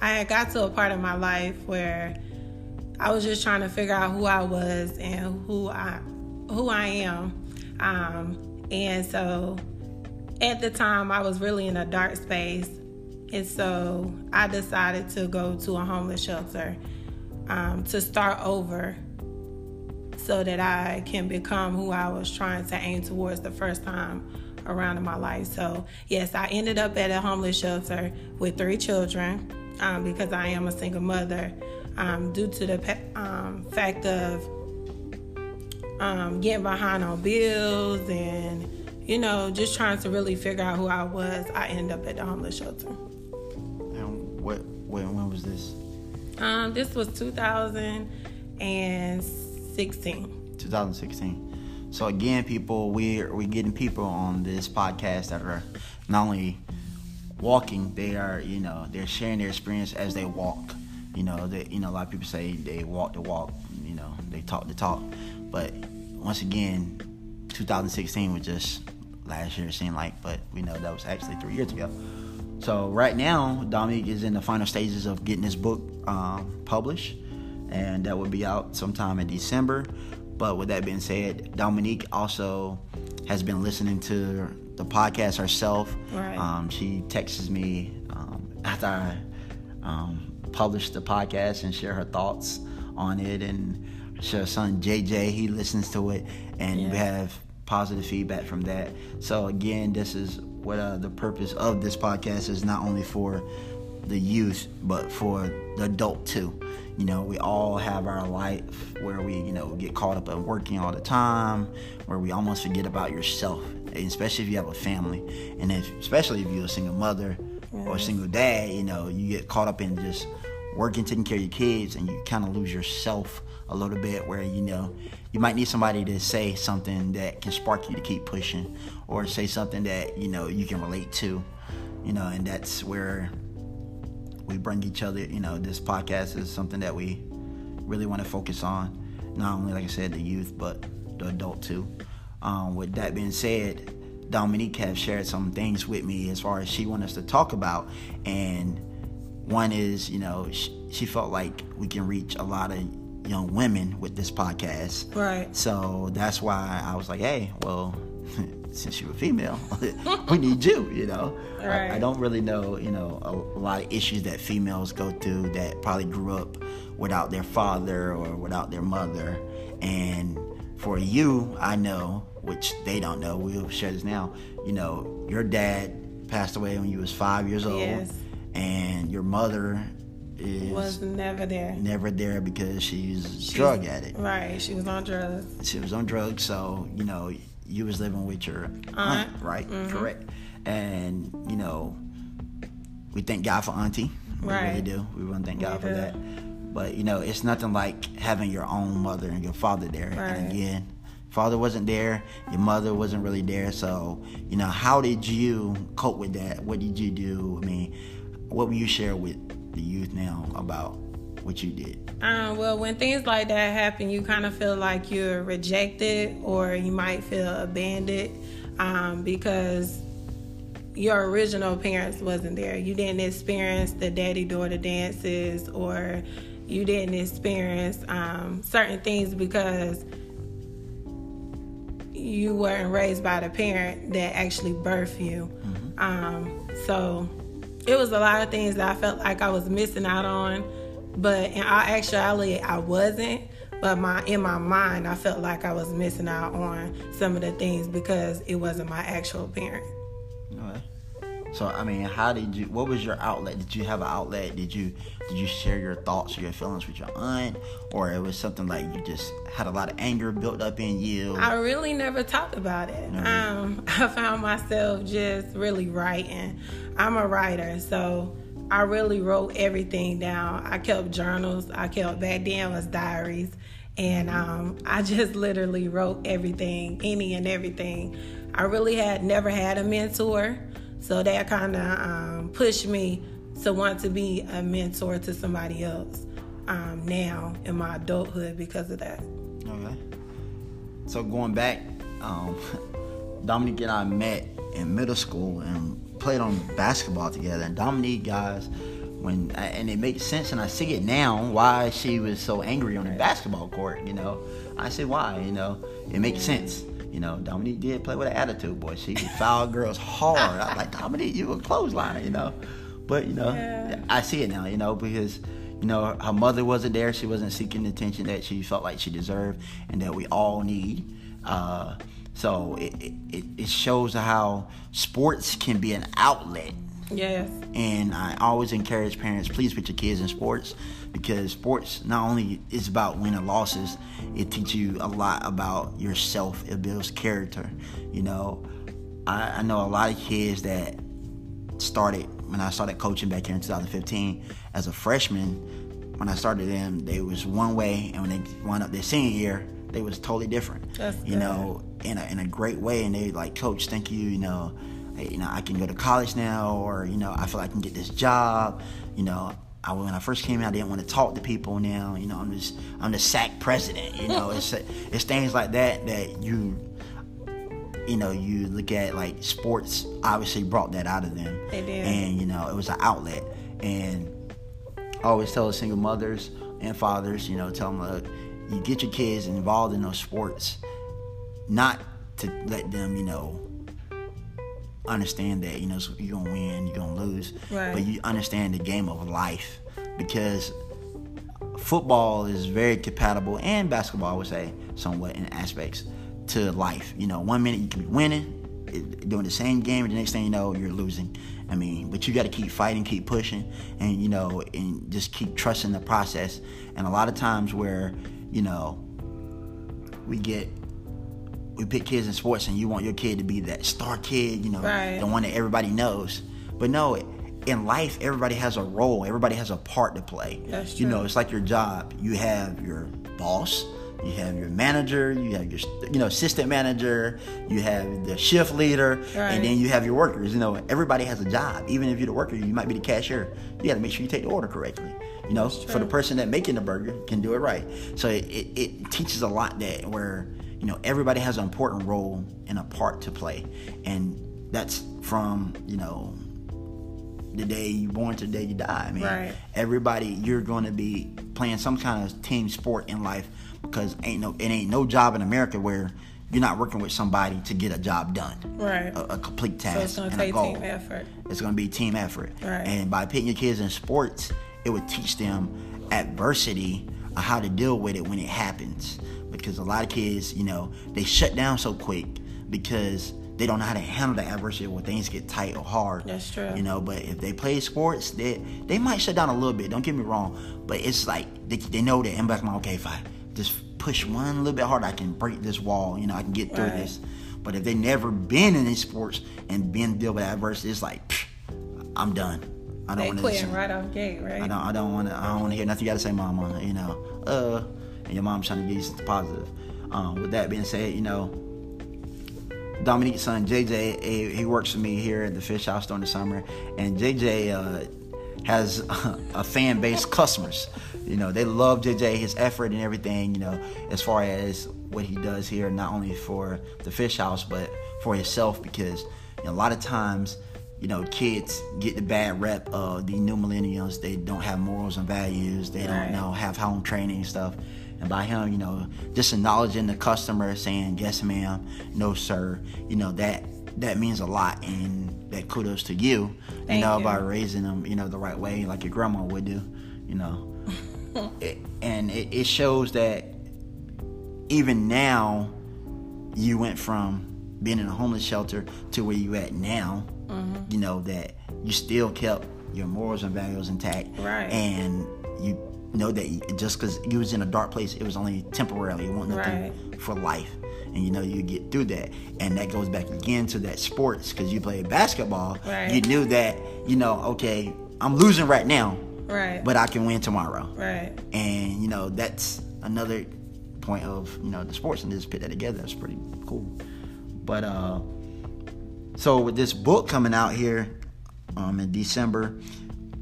I had got to a part of my life where I was just trying to figure out who I was and who I, who I am. Um, and so at the time, I was really in a dark space. And so I decided to go to a homeless shelter um, to start over so that I can become who I was trying to aim towards the first time around in my life. So, yes, I ended up at a homeless shelter with three children um, because I am a single mother um, due to the um, fact of um, getting behind on bills and, you know, just trying to really figure out who I was. I ended up at the homeless shelter. And what when when was this? Um, this was 2016. 2016. So again, people, we're we getting people on this podcast that are not only walking, they are you know they're sharing their experience as they walk. You know, they, you know a lot of people say they walk the walk. You know, they talk the talk. But once again, 2016 was just last year. It seemed like, but we know that was actually three years ago. So right now, Dominique is in the final stages of getting his book um, published, and that will be out sometime in December. But with that being said, Dominique also has been listening to the podcast herself. Right. Um, she texts me um, after I um, published the podcast and share her thoughts on it, and her son JJ he listens to it, and Yeah. we have positive feedback from that. So again, this is what uh, the purpose of this podcast is not only for the youth but for the adult too. You know, we all have our life where we, you know, get caught up in working all the time, where we almost forget about yourself, especially if you have a family, and if, especially if you're a single mother or a single dad. You know, you get caught up in just working, taking care of your kids, and you kind of lose yourself a little bit. Where you know, you might need somebody to say something that can spark you to keep pushing, or say something that you know you can relate to. You know, and that's where we bring each other. You know, this podcast is something that we really want to focus on. Not only, like I said, the youth, but the adult too. Um, with that being said, Dominique has shared some things with me as far as she wants us to talk about, and one is, you know, she, she felt like we can reach a lot of young women with this podcast. Right. So that's why I was like, hey, well, since you're a female, we need you, you know. I, I don't really know, you know, a, a lot of issues that females go through that probably grew up without their father or without their mother. And for you, I know, which they don't know, we'll share this now, you know, your dad passed away when you was five years old. Yes. And your mother is Was never there. never there because she's, a drug addict Right. She was on drugs. she was on drugs, so you know you was living with your aunt, Aunt. right? Mm-hmm. Correct. And you know, we thank God for auntie. We really do. We want to thank God We for do. that. But you know, it's nothing like having your own mother and your father there. Right. And again, father wasn't there, your mother wasn't really there. So you know, how did you cope with that? What did you do? I mean, what will you share with the youth now about what you did? Um, well, when things like that happen, you kind of feel like you're rejected or you might feel abandoned um, because your original parents wasn't there. You didn't experience the daddy daughter dances or you didn't experience um, certain things because you weren't raised by the parent that actually birthed you. Um, so it was a lot of things that I felt like I was missing out on, but in all actuality, I wasn't. But my in my mind, I felt like I was missing out on some of the things because it wasn't my actual parent. Okay. So I mean, how did you? What was your outlet? Did you have an outlet? Did you did you share your thoughts or your feelings with your aunt, or it was something like you just had a lot of anger built up in you? I really never talked about it. Um, I found myself just really writing. I'm a writer, so I really wrote everything down. I kept journals. I kept back then was diaries, and um, I just literally wrote everything, any and everything. I really had never had a mentor, so that kind of um, pushed me to want to be a mentor to somebody else um, now in my adulthood because of that. Okay. So going back, um, Dominique and I met in middle school and played on basketball together. And Dominique, guys, when and it makes sense, and I see it now why she was so angry on the basketball court. You know, I see why. You know, it makes sense. You know, Dominique did play with an attitude, boy. She fouled girls hard. I was like, Dominique, you a clothesline, you know. But you know, Yeah. I see it now. You know, because you know her mother wasn't there. She wasn't seeking the attention that she felt like she deserved, and that we all need. Uh, so it, it it shows how sports can be an outlet Yes. and I always encourage parents, please put your kids in sports because sports not only is about winning losses, it teaches you a lot about yourself. It builds character. You know, I, I know a lot of kids that started when I started coaching back here in 2015 as a freshman. When I started them, they was one way, and when they wound up their senior year, they was totally different. That's you good. know, in a, in a great way, and they like, Coach, thank you. You know, you know, I can go to college now, or you know, I feel like I can get this job. You know, I when I first came out, I didn't want to talk to people. Now, you know, I'm just I'm the SAC president. You know, it's it's things like that that you you know, you look at like sports obviously brought that out of them. They did. And, you know, it was an outlet. And I always tell the single mothers and fathers, you know, tell them, look, you get your kids involved in those sports, not to let them, you know, understand that, you know, so you're going to win, you're going to lose. Right. But you understand the game of life because football is very compatible and basketball, I would say, somewhat in aspects to life. You know, one minute you can be winning, doing the same game, and the next thing you know, you're losing. I mean, but you got to keep fighting, keep pushing, and you know, and just keep trusting the process. And a lot of times where, you know, we get we pick kids in sports and you want your kid to be that star kid, you know, Right. the one that everybody knows. But no, in life, everybody has a role. Everybody has a part to play. That's You know, it's like your job. You have your boss, you have your manager, you have your you know assistant manager, you have the shift leader, Right. and then you have your workers. You know, everybody has a job. Even if you're the worker, you might be the cashier. You got to make sure you take the order correctly. You know, for the person that making the burger can do it right. So it, it, it teaches a lot that where you know everybody has an important role and a part to play, and that's from you know the day you born to the day you die. I mean, Right. everybody you're going to be playing some kind of team sport in life because ain't no it ain't no job in America where you're not working with somebody to get a job done, Right. a, a complete task so it's gonna and a goal. team effort. It's going to be team effort. Right. And by putting your kids in sports, it would teach them adversity how to deal with it when it happens. Because a lot of kids, you know, they shut down so quick because they don't know how to handle the adversity when things get tight or hard. That's true. You know, but if they play sports, they they might shut down a little bit. Don't get me wrong, but it's like they, they know that in back my okay, if I just push one little bit harder, I can break this wall. You know, I can get through Right. this. But if they never been in these sports and been deal with adversity, it's like psh, I'm done. I don't want to right off gate, right? I don't. I don't want to. I don't want to hear nothing you got to say, mama. You know. Uh, and your mom's trying to give you something positive. Um, with that being said, you know, Dominique's son JJ, he, he works with me here at the Fish House during the summer, and JJ uh, has a fan base, customers. You know, they love JJ, his effort and everything. You know, as far as what he does here, not only for the Fish House but for himself, because you know, a lot of times you know, kids get the bad rep of the new millennials. They don't have morals and values. They Right. don't know have home training and stuff. And by him, you know, just acknowledging the customer, saying yes, ma'am, no, sir. You know that that means a lot, and that kudos to you. Thank you know, you. by raising them, you know, the right way, like your grandma would do. You know, it, and it, it shows that even now, you went from being in a homeless shelter to where you at now. Mm-hmm. You know that you still kept your morals and values intact, Right. And you know that just because you was in a dark place, it was only temporarily. It wasn't nothing for life, and you know you get through that. And that goes back again to that sports because you played basketball. Right. You knew that you know okay, I'm losing right now, Right. but I can win tomorrow right. and you know that's another point of you know the sports and just put that together that's pretty cool but uh so with this book coming out here um in december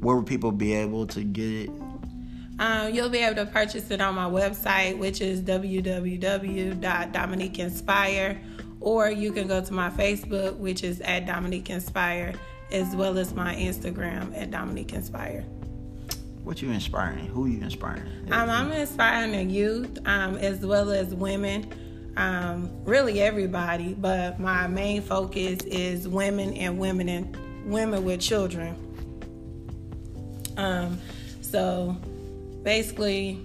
where would people be able to get it Um, you'll be able to purchase it on my website, which is www.dominiqueinspire, or you can go to my Facebook, which is at Dominique Inspire, as well as my Instagram at Dominique Inspire. What you inspiring? Who you inspiring? Um, I'm inspiring the youth um, as well as women, um, really everybody. But my main focus is women and women and women with children. Um, so basically,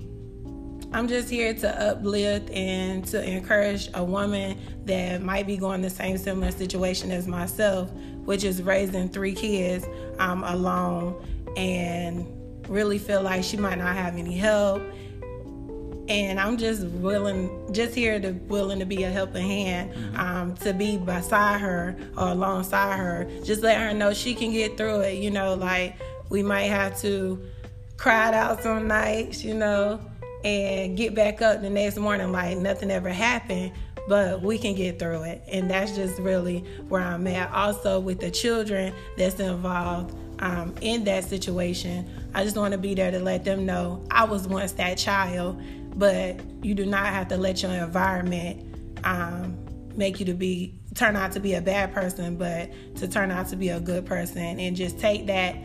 I'm just here to uplift and to encourage a woman that might be going the same similar situation as myself, which is raising three kids um, alone and really feel like she might not have any help. And I'm just willing, just here to willing to be a helping hand, mm-hmm. um, to be beside her or alongside her. Just let her know she can get through it. You know, like we might have to it out some nights, you know, and get back up the next morning like nothing ever happened but we can get through it. And that's just really where i'm at. Also with the children that's involved um, in that situation i just want to be there to let them know i was once that child but you do not have to let your environment um, make you to be turn out to be a bad person but to turn out to be a good person and just take that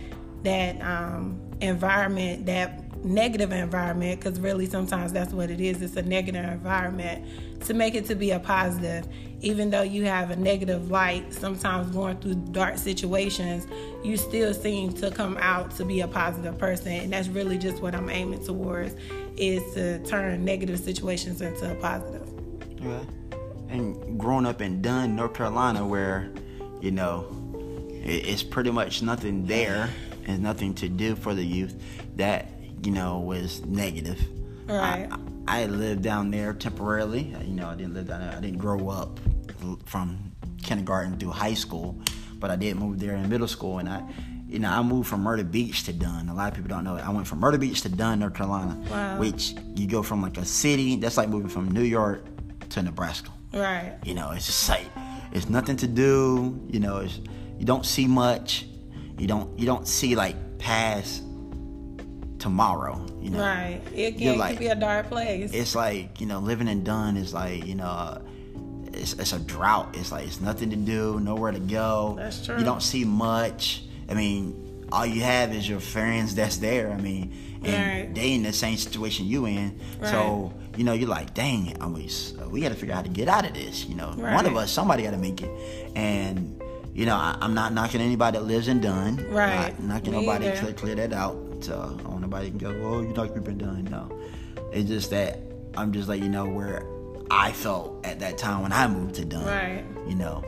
that um, environment that negative environment because really sometimes that's what it is. It's a negative environment to make it to be a positive. Even though you have a negative light sometimes going through dark situations you still seem to come out to be a positive person. And that's really just what i'm aiming towards is to turn negative situations into a positive. Yeah. And growing up in dunn north carolina where you know it's pretty much nothing there and nothing to do for the youth that you know, was negative. Right. I, I lived down there temporarily. You know, I didn't live down there. I didn't grow up from kindergarten through high school, but I did move there in middle school, and I, you know, I moved from Myrtle Beach to Dunn. A lot of people don't know it. I went from Myrtle Beach to Dunn, North Carolina, wow. which you go from like a city. That's like moving from New York to Nebraska. Right. You know, it's just like it's nothing to do. You know, it's you don't see much. You don't you don't see like past tomorrow. You know, right? It can, like, be a dark place. It's like you know, living in Dunn is like you know, it's it's a drought. It's like it's nothing to do, nowhere to go. That's true. You don't see much. I mean, all you have is your friends that's there. I mean, and right. they in the same situation you in. Right. So you know, you're like, dang, I mean, uh, we got to figure out how to get out of this. You know, right. one of us, somebody got to make it, and. You know, I, am not knocking anybody that lives in Dunn. Right. Not knocking Me nobody to clear that out. So I don't want nobody can go, oh, you knocked people Dunn. No, it's just that I'm just letting you know where I felt at that time when I moved to Dunn. Right. You know.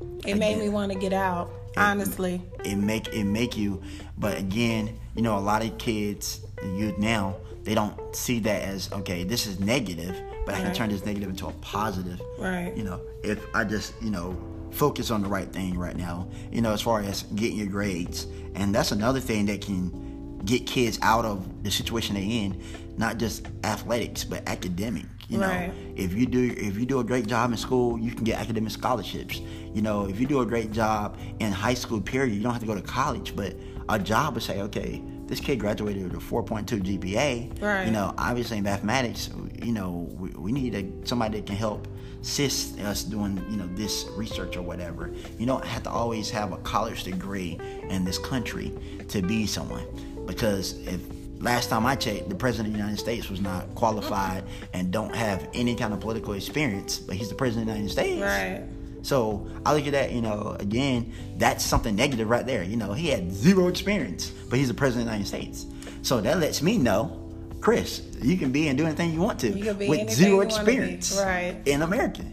It again, made me want to get out. It, honestly. It make it make you, but again, you know, a lot of kids, the youth now, they don't see that as okay. This is negative, but right. I can turn this negative into a positive. Right. You know, if I just you know focus on the right thing right now. You know, as far as getting your grades, and that's another thing that can get kids out of the situation they're in, not just athletics but academic. You know, right. if you do if you do a great job in school, you can get academic scholarships. You know, if you do a great job in high school, period, you don't have to go to college, but a job would say, okay, this kid graduated with a 4.2 GPA. Right. You know, obviously in mathematics, you know, we, we need a, somebody that can help assist us doing, you know, this research or whatever. You don't have to always have a college degree in this country to be someone because if last time I checked, the president of the United States was not qualified and don't have any kind of political experience, but he's the president of the United States. Right. So I look at that, you know, again, that's something negative right there. You know, he had zero experience, but he's the president of the United States. So that lets me know, Chris, you can be and do anything you want to you with zero experience right. in America.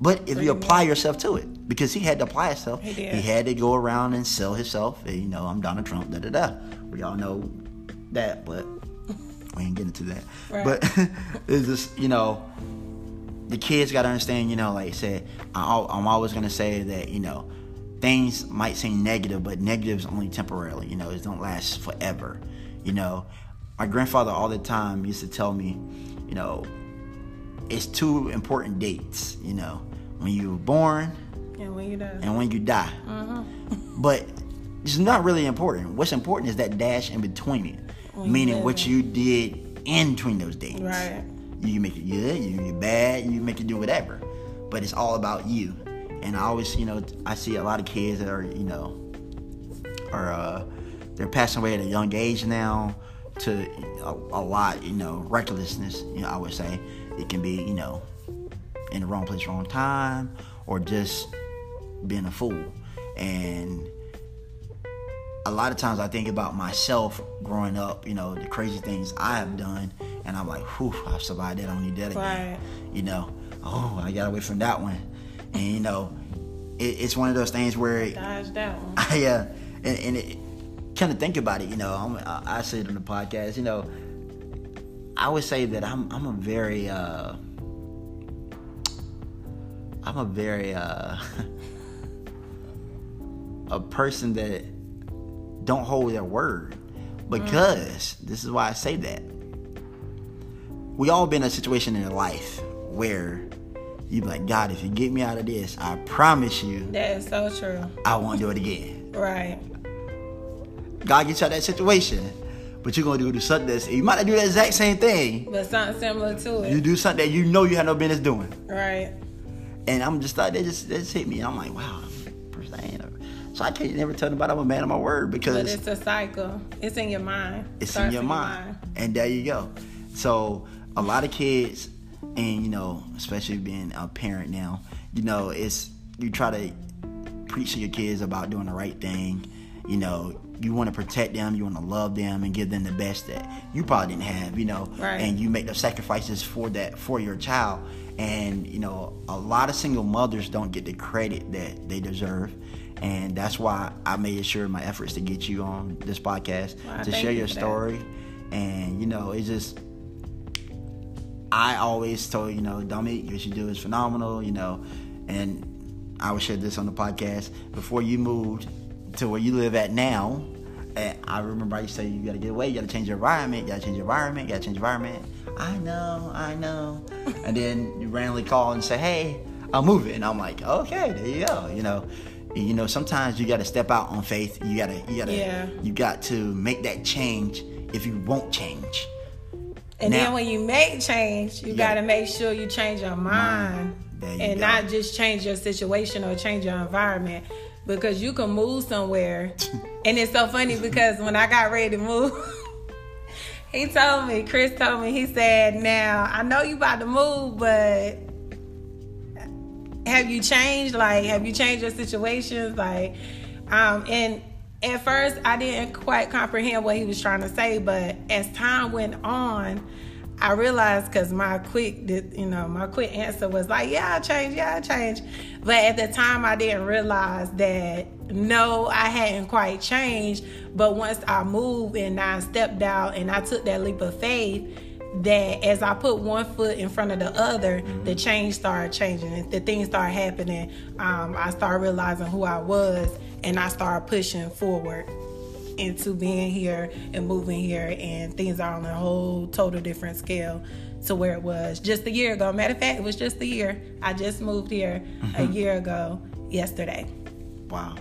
But if so you apply yourself to it, because he had to apply himself, he, he had to go around and sell himself. You know, I'm Donald Trump, da da da. We all know that, but we ain't getting to that. Right. But it's just, you know, the kids got to understand, you know, like I said, I'm always going to say that, you know, things might seem negative, but negatives only temporarily, you know, it don't last forever. You know, my grandfather all the time used to tell me, you know, it's two important dates, you know, when you were born and when you die. And when you die. Uh-huh. but it's not really important. What's important is that dash in between it, when meaning what you did in between those dates. Right. You can make it good, you make it bad, you make it do whatever. but it's all about you. And I always, you know, I see a lot of kids that are, you know, are uh, they're passing away at a young age now to a, a lot, you know, recklessness. You know, I would say it can be, you know, in the wrong place, wrong time, or just being a fool. And a lot of times I think about myself growing up, you know, the crazy things I have done, and I'm like, whew, I've survived that. I don't need that again. Right. You know, oh, I got away from that one. And, you know, it, it's one of those things where Dodge that one. Uh, and, and it, kind of think about it, you know, I'm, I, I say it on the podcast, you know, I would say that I'm, I'm a very, uh, I'm a very, uh, a person that don't hold their word because this is why I say that. We all been in a situation in life where you be like, God, if you get me out of this, I promise you, That is so true. I won't do it again. Right. God gets you out of that situation, but you're gonna do something that's you might not do the exact same thing. But something similar to it. You do something that you know you have no business doing. Right. And I'm just like, they just they just hit me. And I'm like, wow, person, I ain't a- so I can't never tell nobody I'm a man of my word because But it's a cycle. It's in your mind. it's in Starts your mind. And there you go. So a lot of kids, and you know, especially being a parent now, you know, it's you try to preach to your kids about doing the right thing. You know, you want to protect them, you want to love them, and give them the best that you probably didn't have. You know, Right. and you make the sacrifices for that for your child. And you know, a lot of single mothers don't get the credit that they deserve. And that's why I made sure my efforts to get you on this podcast Wow, to share you your story. And you know, it's just I always told you know, Dominique, what you do is phenomenal. You know, and I would share this on the podcast before you moved to where you live at now. And I remember I used to say you gotta get away, you gotta change your environment, you gotta change your environment, you gotta change your environment. I know, I know. and then you randomly call and say, Hey, I'm moving. And I'm like, Okay, there you go. You know, you know, sometimes you gotta step out on faith. You gotta, you gotta, Yeah. you got to make that change if you won't change. And Now- then when you make change, you Yeah. got to make sure you change your mind There you and go. not just change your situation or change your environment because you can move somewhere. and it's so funny because when I got ready to move, he told me, Chris told me, he said, Now, I know you about to move, but have you changed? Like, have you changed your situations? Like, um, and at first I didn't quite comprehend what he was trying to say, but as time went on, I realized because my quick, did- you know, my quick answer was like, "Yeah, I changed. Yeah, I changed." But at the time, I didn't realize that no, I hadn't quite changed. But once I moved and I stepped out and I took that leap of faith, that as I put one foot in front of the other, the change started changing the things started happening. Um, I started realizing who I was and I started pushing forward into being here and moving here and things are on a whole total different scale to where it was just a year ago. Matter of fact, it was just a year. I just moved here a year ago yesterday. Wow.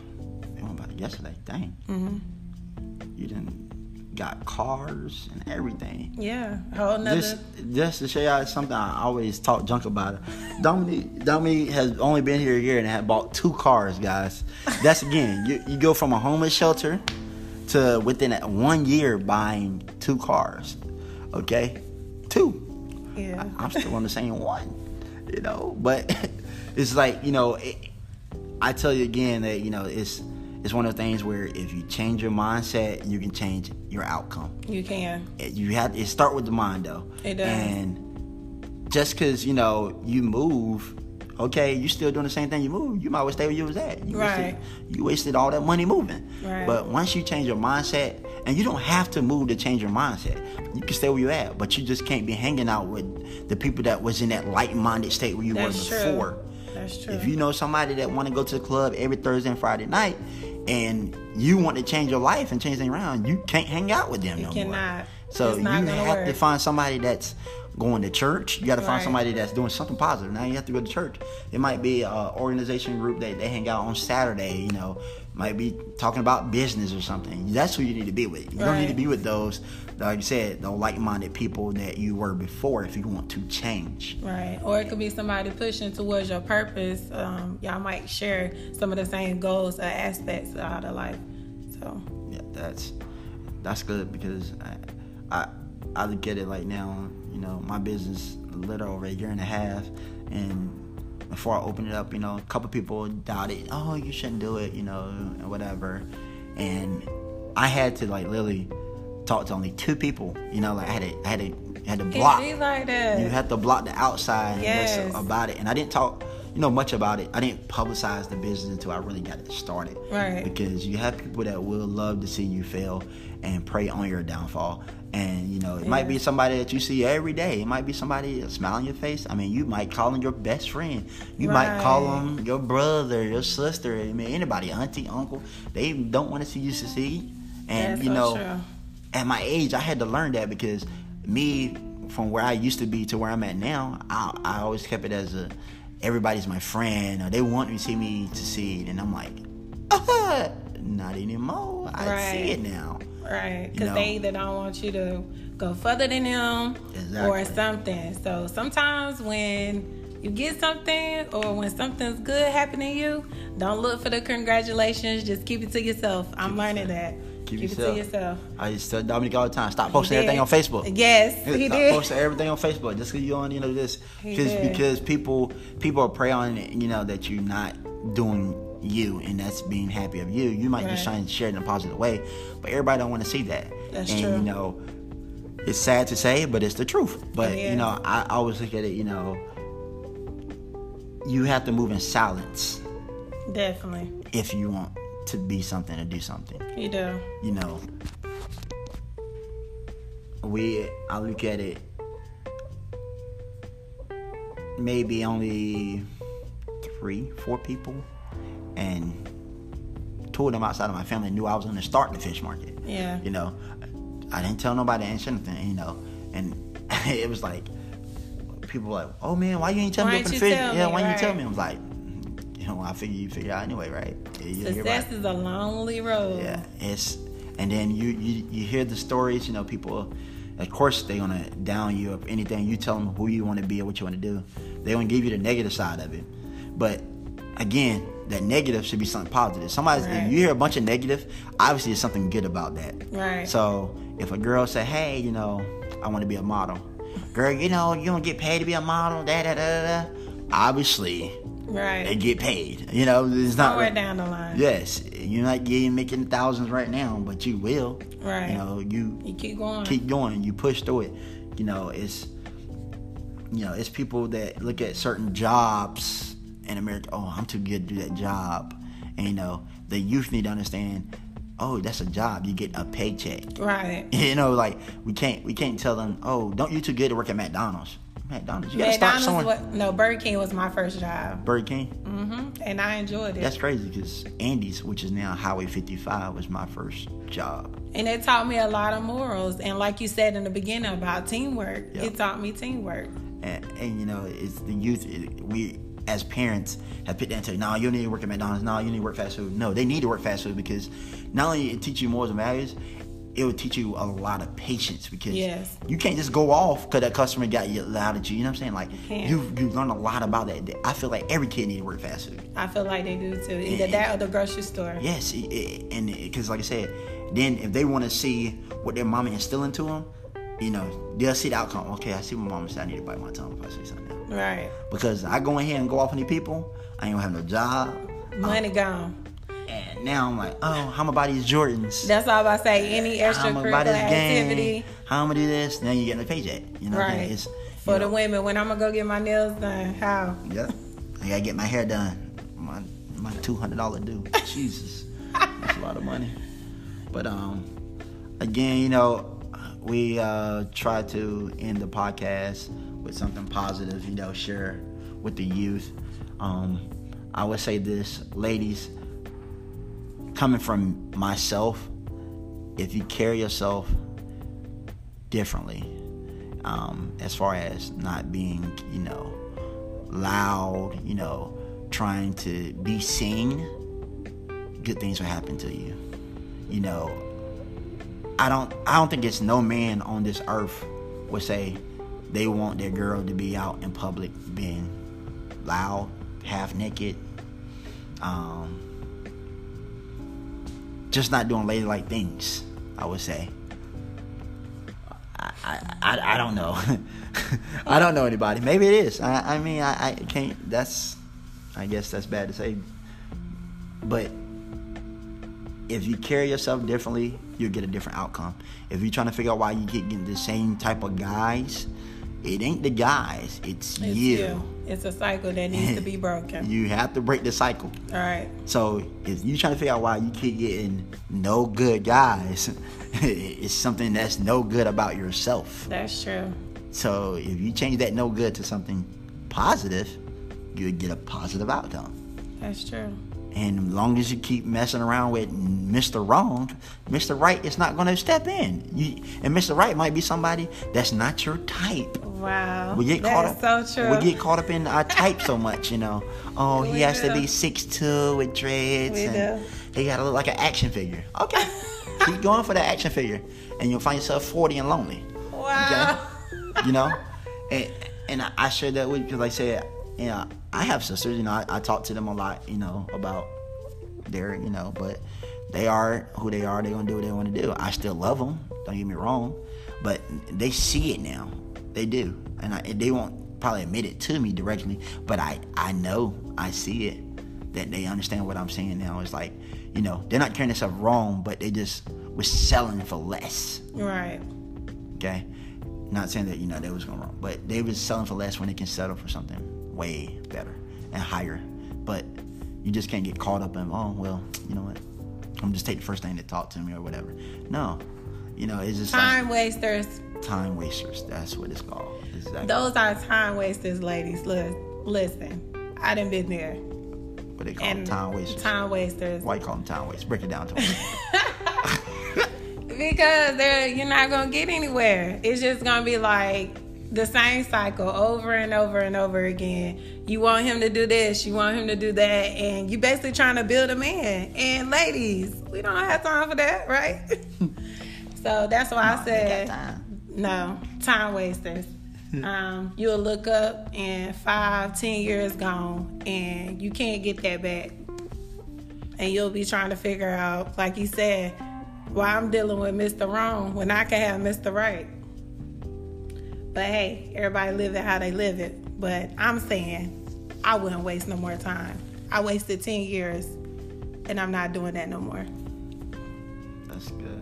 It went about yesterday. Dang. Mm-hmm. You didn't got cars and everything. Yeah, whole nother. Just, just to show y'all something, I always talk junk about it. Dominique, Dominique has only been here a year and had bought two cars, guys. That's again, you, you go from a homeless shelter to within that one year buying two cars. Okay, two. yeah. I'm still on the same one, you know. But it's like you know, it, I tell you again that you know it's it's one of the things where if you change your mindset, you can change your outcome. You can. It- you have it start with the mind though, It does. and just because you know you move. Okay, you still doing the same thing you move. You might as well stay where you was at. You Right. Wasted, you wasted all that money moving. Right. But once you change your mindset, and you don't have to move to change your mindset. You can stay where you at, but you just can't be hanging out with the people that was in that light-minded state where you That's were true. before. That's true. If you know somebody that want to go to the club every Thursday and Friday night, and you want to change your life and change things around, you can't hang out with them You no cannot. more. So you have to find somebody that's going to church. You got to find Right. somebody that's doing something positive. Now you have to go to church. It might be an organization group that they hang out on Saturday. You know, might be talking about business or something. That's who you need to be with. You don't need to be with those, like you said, the like-minded people that you were before if you want to change. Right. Or it could be somebody pushing towards your purpose. Um, y'all might share some of the same goals or aspects out of life. So, Yeah, that's that's good because I, I I look at it like now, you know, my business a little over a year and a half, and before I opened it up, you know, a couple people doubted, oh, you shouldn't do it, you know, and whatever, and I had to like literally talk to only two people, you know, like I had to I had to I had to it block. be like that. You have to block the outside Yes. about it. And I didn't talk, you know, much about it. I didn't publicize the business until I really got it started. Right. Because you have people that will love to see you fail and prey on your downfall. And you know, it might be somebody that you see every day. It might be somebody a smile on your face. I mean, you might call them your best friend. You might call them your brother, your sister. I mean, anybody, auntie, uncle. They don't want to see you succeed. And That's you so know, true. At my age, I had to learn that because me, from where I used to be to where I'm at now, I, I always kept it as a everybody's my friend or they want to see me succeed, and I'm like, uh, not anymore. I Right. see it now. Right, You because know. they either don't want you to go further than them or something. So sometimes when you get something or when something's good happening to you, don't look for the congratulations. Just keep it to yourself. I'm learning that. Keep Keep, yourself. it to yourself. I used to tell Dominique all the time, stop posting everything on Facebook. Yes, he Stop did. posting everything on Facebook just because you on, you know, this. Because because people people are prey on it, you know, that you're not doing you and that's being happy of you. You might just Right. try and share it in a positive way, but everybody don't want to see that. That's and true. you know, it's sad to say, but it's the truth. But It you know, I always look at it, you know, you have to move in silence Definitely. if you want to be something or do something You do. you know, we I look at it maybe only three, four people, and two of them outside of my family knew I was to start the fish market. Yeah. You know, I didn't tell nobody, anything, you know, and it was like people were like, "Oh man, why you ain't tell Why me open the fish? Yeah, me, why you right. tell me?" I was like, "You know, I figure you figure out anyway, right?" Yeah, you're right. Success is a lonely road. Yeah, it's and then you you you hear the stories. You know, people, of course, they gonna down you up anything you tell them who you want to be or what you want to do. They gonna give you the negative side of it. But again, that negative should be something positive. Somebody, Right. if you hear a bunch of negative, obviously there's something good about that. Right. So if a girl say, "Hey, you know, I want to be a model," girl, you know, you don't get paid to be a model. Da da da da. Obviously, Right. get paid. You know, it's not Somewhere down the line. Yes, you're not getting making thousands right now, but you will. Right. You know, you You keep going. keep going. You push through it. You know, it's you know, it's people that look at certain jobs in America. Oh, I'm too good to do that job. And you know, the youth need to understand. Oh, that's a job. You get a paycheck. right. You know, like we can't we can't tell them. Oh, don't you too good to work at McDonald's? McDonald's. You gotta start somewhere. was, no, Burger King was my first job. Burger King. hmm And I enjoyed it. That's crazy because Andy's, which is now Highway 55, was my first job. And it taught me a lot of morals. And like you said in the beginning about teamwork, Yeah. it taught me teamwork. and, and you know it's the youth it, we as parents have put that into no you need to work at mcdonald's no you need to work fast food no they need to work fast food because not only it teaches you morals and values it will teach you a lot of patience because Yes. you can't just go off because that customer got you loud at you you know what i'm saying like you you learn a lot about that i feel like every kid need to work fast food I feel like they do too. Either Yeah. that or the grocery store. yes it, it, and uh, because like i said then if they want to see what their mama instill into them you know they'll see the outcome okay i see what mama said i need to bite my tongue if i say something Right. because I go in here and go off on these people, I ain't gonna have no job. Money gone. And now I'm like, oh, how am I buy these Jordans? That's all I say. Any extra how am I buy extracurricular activity. How am I do this? Now you're getting a paycheck. You know? Right. it's For you the women, when I'm gonna go get my nails done, how? Yeah, I gotta get my hair done. My my two hundred dollar due. Jesus, that's a lot of money. But um, again, you know, we uh try to end the podcast with something positive. You know, share with the youth. Um, I would say this, ladies, coming from myself, if you carry yourself differently, um, as far as not being, you know, loud, you know, trying to be seen, good things will happen to you. You know, I don't I don't think it's no man on this earth would say they want their girl to be out in public being loud, half naked, um, just not doing ladylike things. I would say. I I, I, don't know. I don't know anybody. Maybe it is. I, I mean I, I can't. That's I guess that's bad to say. But if you carry yourself differently, you'll get a different outcome. If you're trying to figure out why you get getting the same type of guys, it ain't the guys, it's, it's you. you. It's a cycle that needs to be broken. you have to break the cycle. All right. So if you're trying to figure out why you keep getting no good guys, it's something that's no good about yourself. That's true. So if you change that no good to something positive, you'll get a positive outcome. That's true. And as long as you keep messing around with Mr. Wrong, Mr. Right is not going to step in. You, and Mr. Right might be somebody that's not your type. Wow. We get that caught up. So true. We get caught up in our type so much, you know. Oh, We he has do. to be six two with dreads, We and do. he got to look like an action figure. Okay, keep going for that action figure, and you'll find yourself forty and lonely. Wow. you know, and and I- I share that with because like I said, you know, I have sisters. You know, I, I talk to them a lot. You know about their, you know, but they are who they are. They're gonna do what they want to do. I still love them. Don't get me wrong, but they see it now. They do, and, I, they won't probably admit it to me directly, but I I know I see it that they understand what I'm saying now. It's like, you know, they're not carrying themselves wrong, but they just was selling for less. Right. Okay, not saying that you know they was going wrong, but they was selling for less when they can settle for something way better and higher. But you just can't get caught up in oh well, you know what? I'm just take the first thing that talk to me or whatever. No, you know it's just like Time wasters. time wasters. That's what it's called. Exactly. Those are time wasters, ladies. Look, listen. I done been there. what they call them, And time wasters. Time wasters. Why you call them time wasters? Break it down to me. Because they're you're not gonna get anywhere. It's just gonna be like the same cycle over and over and over again. You want him to do this, you want him to do that, and you're basically trying to build a man. And ladies, we don't have time for that, right? so that's why I said time. no time wasters. um, you'll look up and five, ten years gone, and you can't get that back. And you'll be trying to figure out, like you said, why I'm dealing with Mr. Wrong when I can have Mr. Right. But hey, everybody live it how they live it. But I'm saying I wouldn't waste no more time. I wasted 10 years and I'm not doing that no more. That's good.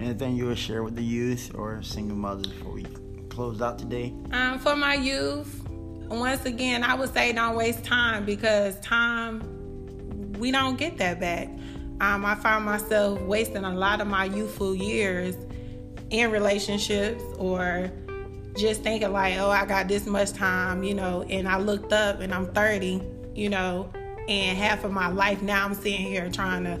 Anything you would share with the youth or single mothers before we close out today? Um, for my youth, once again, I would say don't waste time because time, we don't get that back. Um, I found myself wasting a lot of my youthful years in relationships or just thinking like, oh, I got this much time, you know, and I looked up and I'm 30, you know, and half of my life now I'm sitting here trying to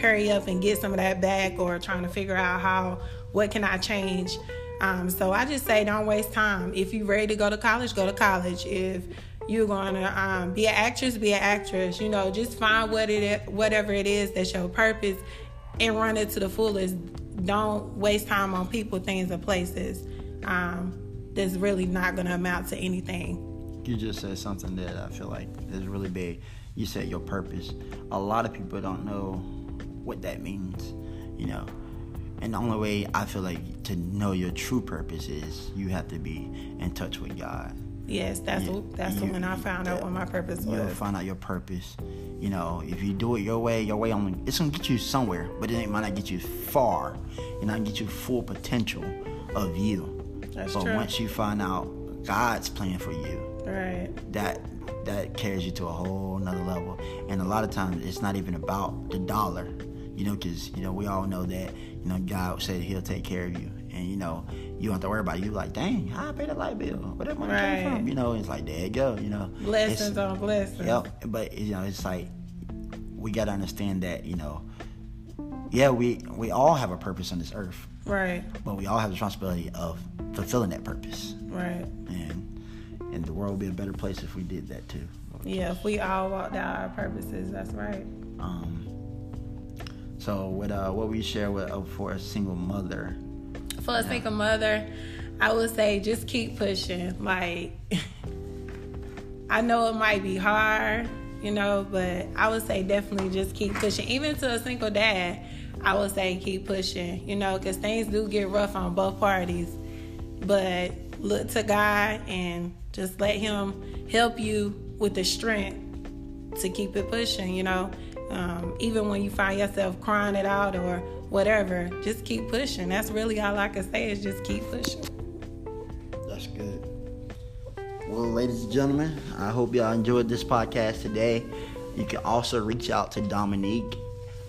hurry up and get some of that back or trying to figure out how, what can I change. Um, so I just say don't waste time. If you're ready to go to college, go to college. If you're to um, be an actress, be an actress. You know, just find what it whatever it is that's your purpose and run it to the fullest. Don't waste time on people, things, or places um, that's really not going to amount to anything. You just said something that I feel like is really big. You said your purpose. A lot of people don't know what that means, you know. And the only way I feel like to know your true purpose is you have to be in touch with God. Yes, that's Yeah, what, that's you- when I found out what my purpose You'll was. find out your purpose. You know, if you do it your way, your way only it's gonna get you somewhere, but it ain't might not get you far. It not get you full potential of you. That's but true. once you find out God's plan for you, Right. that that carries you to a whole nother level. And a lot of times it's not even about the dollar, you know, because you know we all know that you know God said He'll take care of you, and you know you don't have to worry about it. You like, dang, how I pay the light bill? Where that money came from? You know, it's like there you go. You know, Blessings It's- on blessings. Yep, but you know, it's like we gotta understand that you know, yeah, we we all have a purpose on this earth, Right. but we all have the responsibility of fulfilling that purpose, Right. and and the world would be a better place if we did that too. Yeah, if we all walked out our purposes, that's right. Um, so, what uh, what we share with uh, for a single mother? For a single mother, I would say just keep pushing. Like, I know it might be hard, you know, but I would say definitely just keep pushing. Even to a single dad, I would say keep pushing, you know, because things do get rough on both parties. But look to God and just let Him help you with the strength to keep it pushing, you know. Um, even when you find yourself crying it out or whatever, just keep pushing. That's really all I can say is just keep pushing. That's good. Well, ladies and gentlemen, I hope y'all enjoyed this podcast today. You can also reach out to Dominique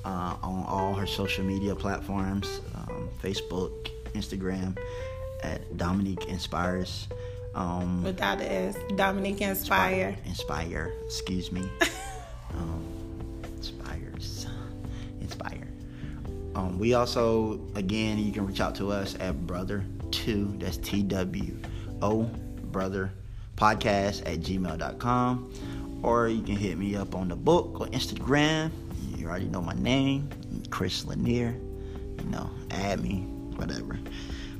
uh, on all her social media platforms um, Facebook, Instagram, at Dominique Inspires. Um, Without the S, Dominique Inspire. Inspire, excuse me. um, Um, we also, again, you can reach out to us at brother2, that's T W O, brother podcast at gmail.com. Or you can hit me up on the book or Instagram. You already know my name, Chris Lanier. You know, add me, whatever.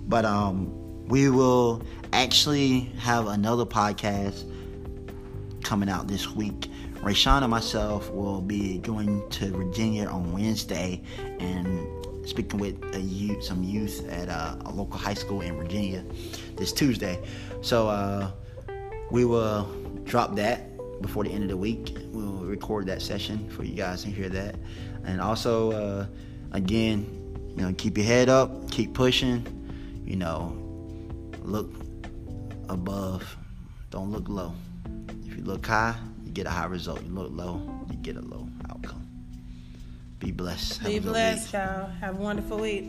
But um, we will actually have another podcast coming out this week. Rayshawn and myself will be going to Virginia on Wednesday and speaking with youth, some youth at a, a local high school in Virginia this Tuesday. So uh, we will drop that before the end of the week. We'll record that session for you guys to hear that. And also, uh, again, you know, keep your head up, keep pushing. You know, look above, don't look low. If you look high, get a high result. You look low, you get a low outcome. Be blessed. Be blessed, y'all. Have a wonderful week.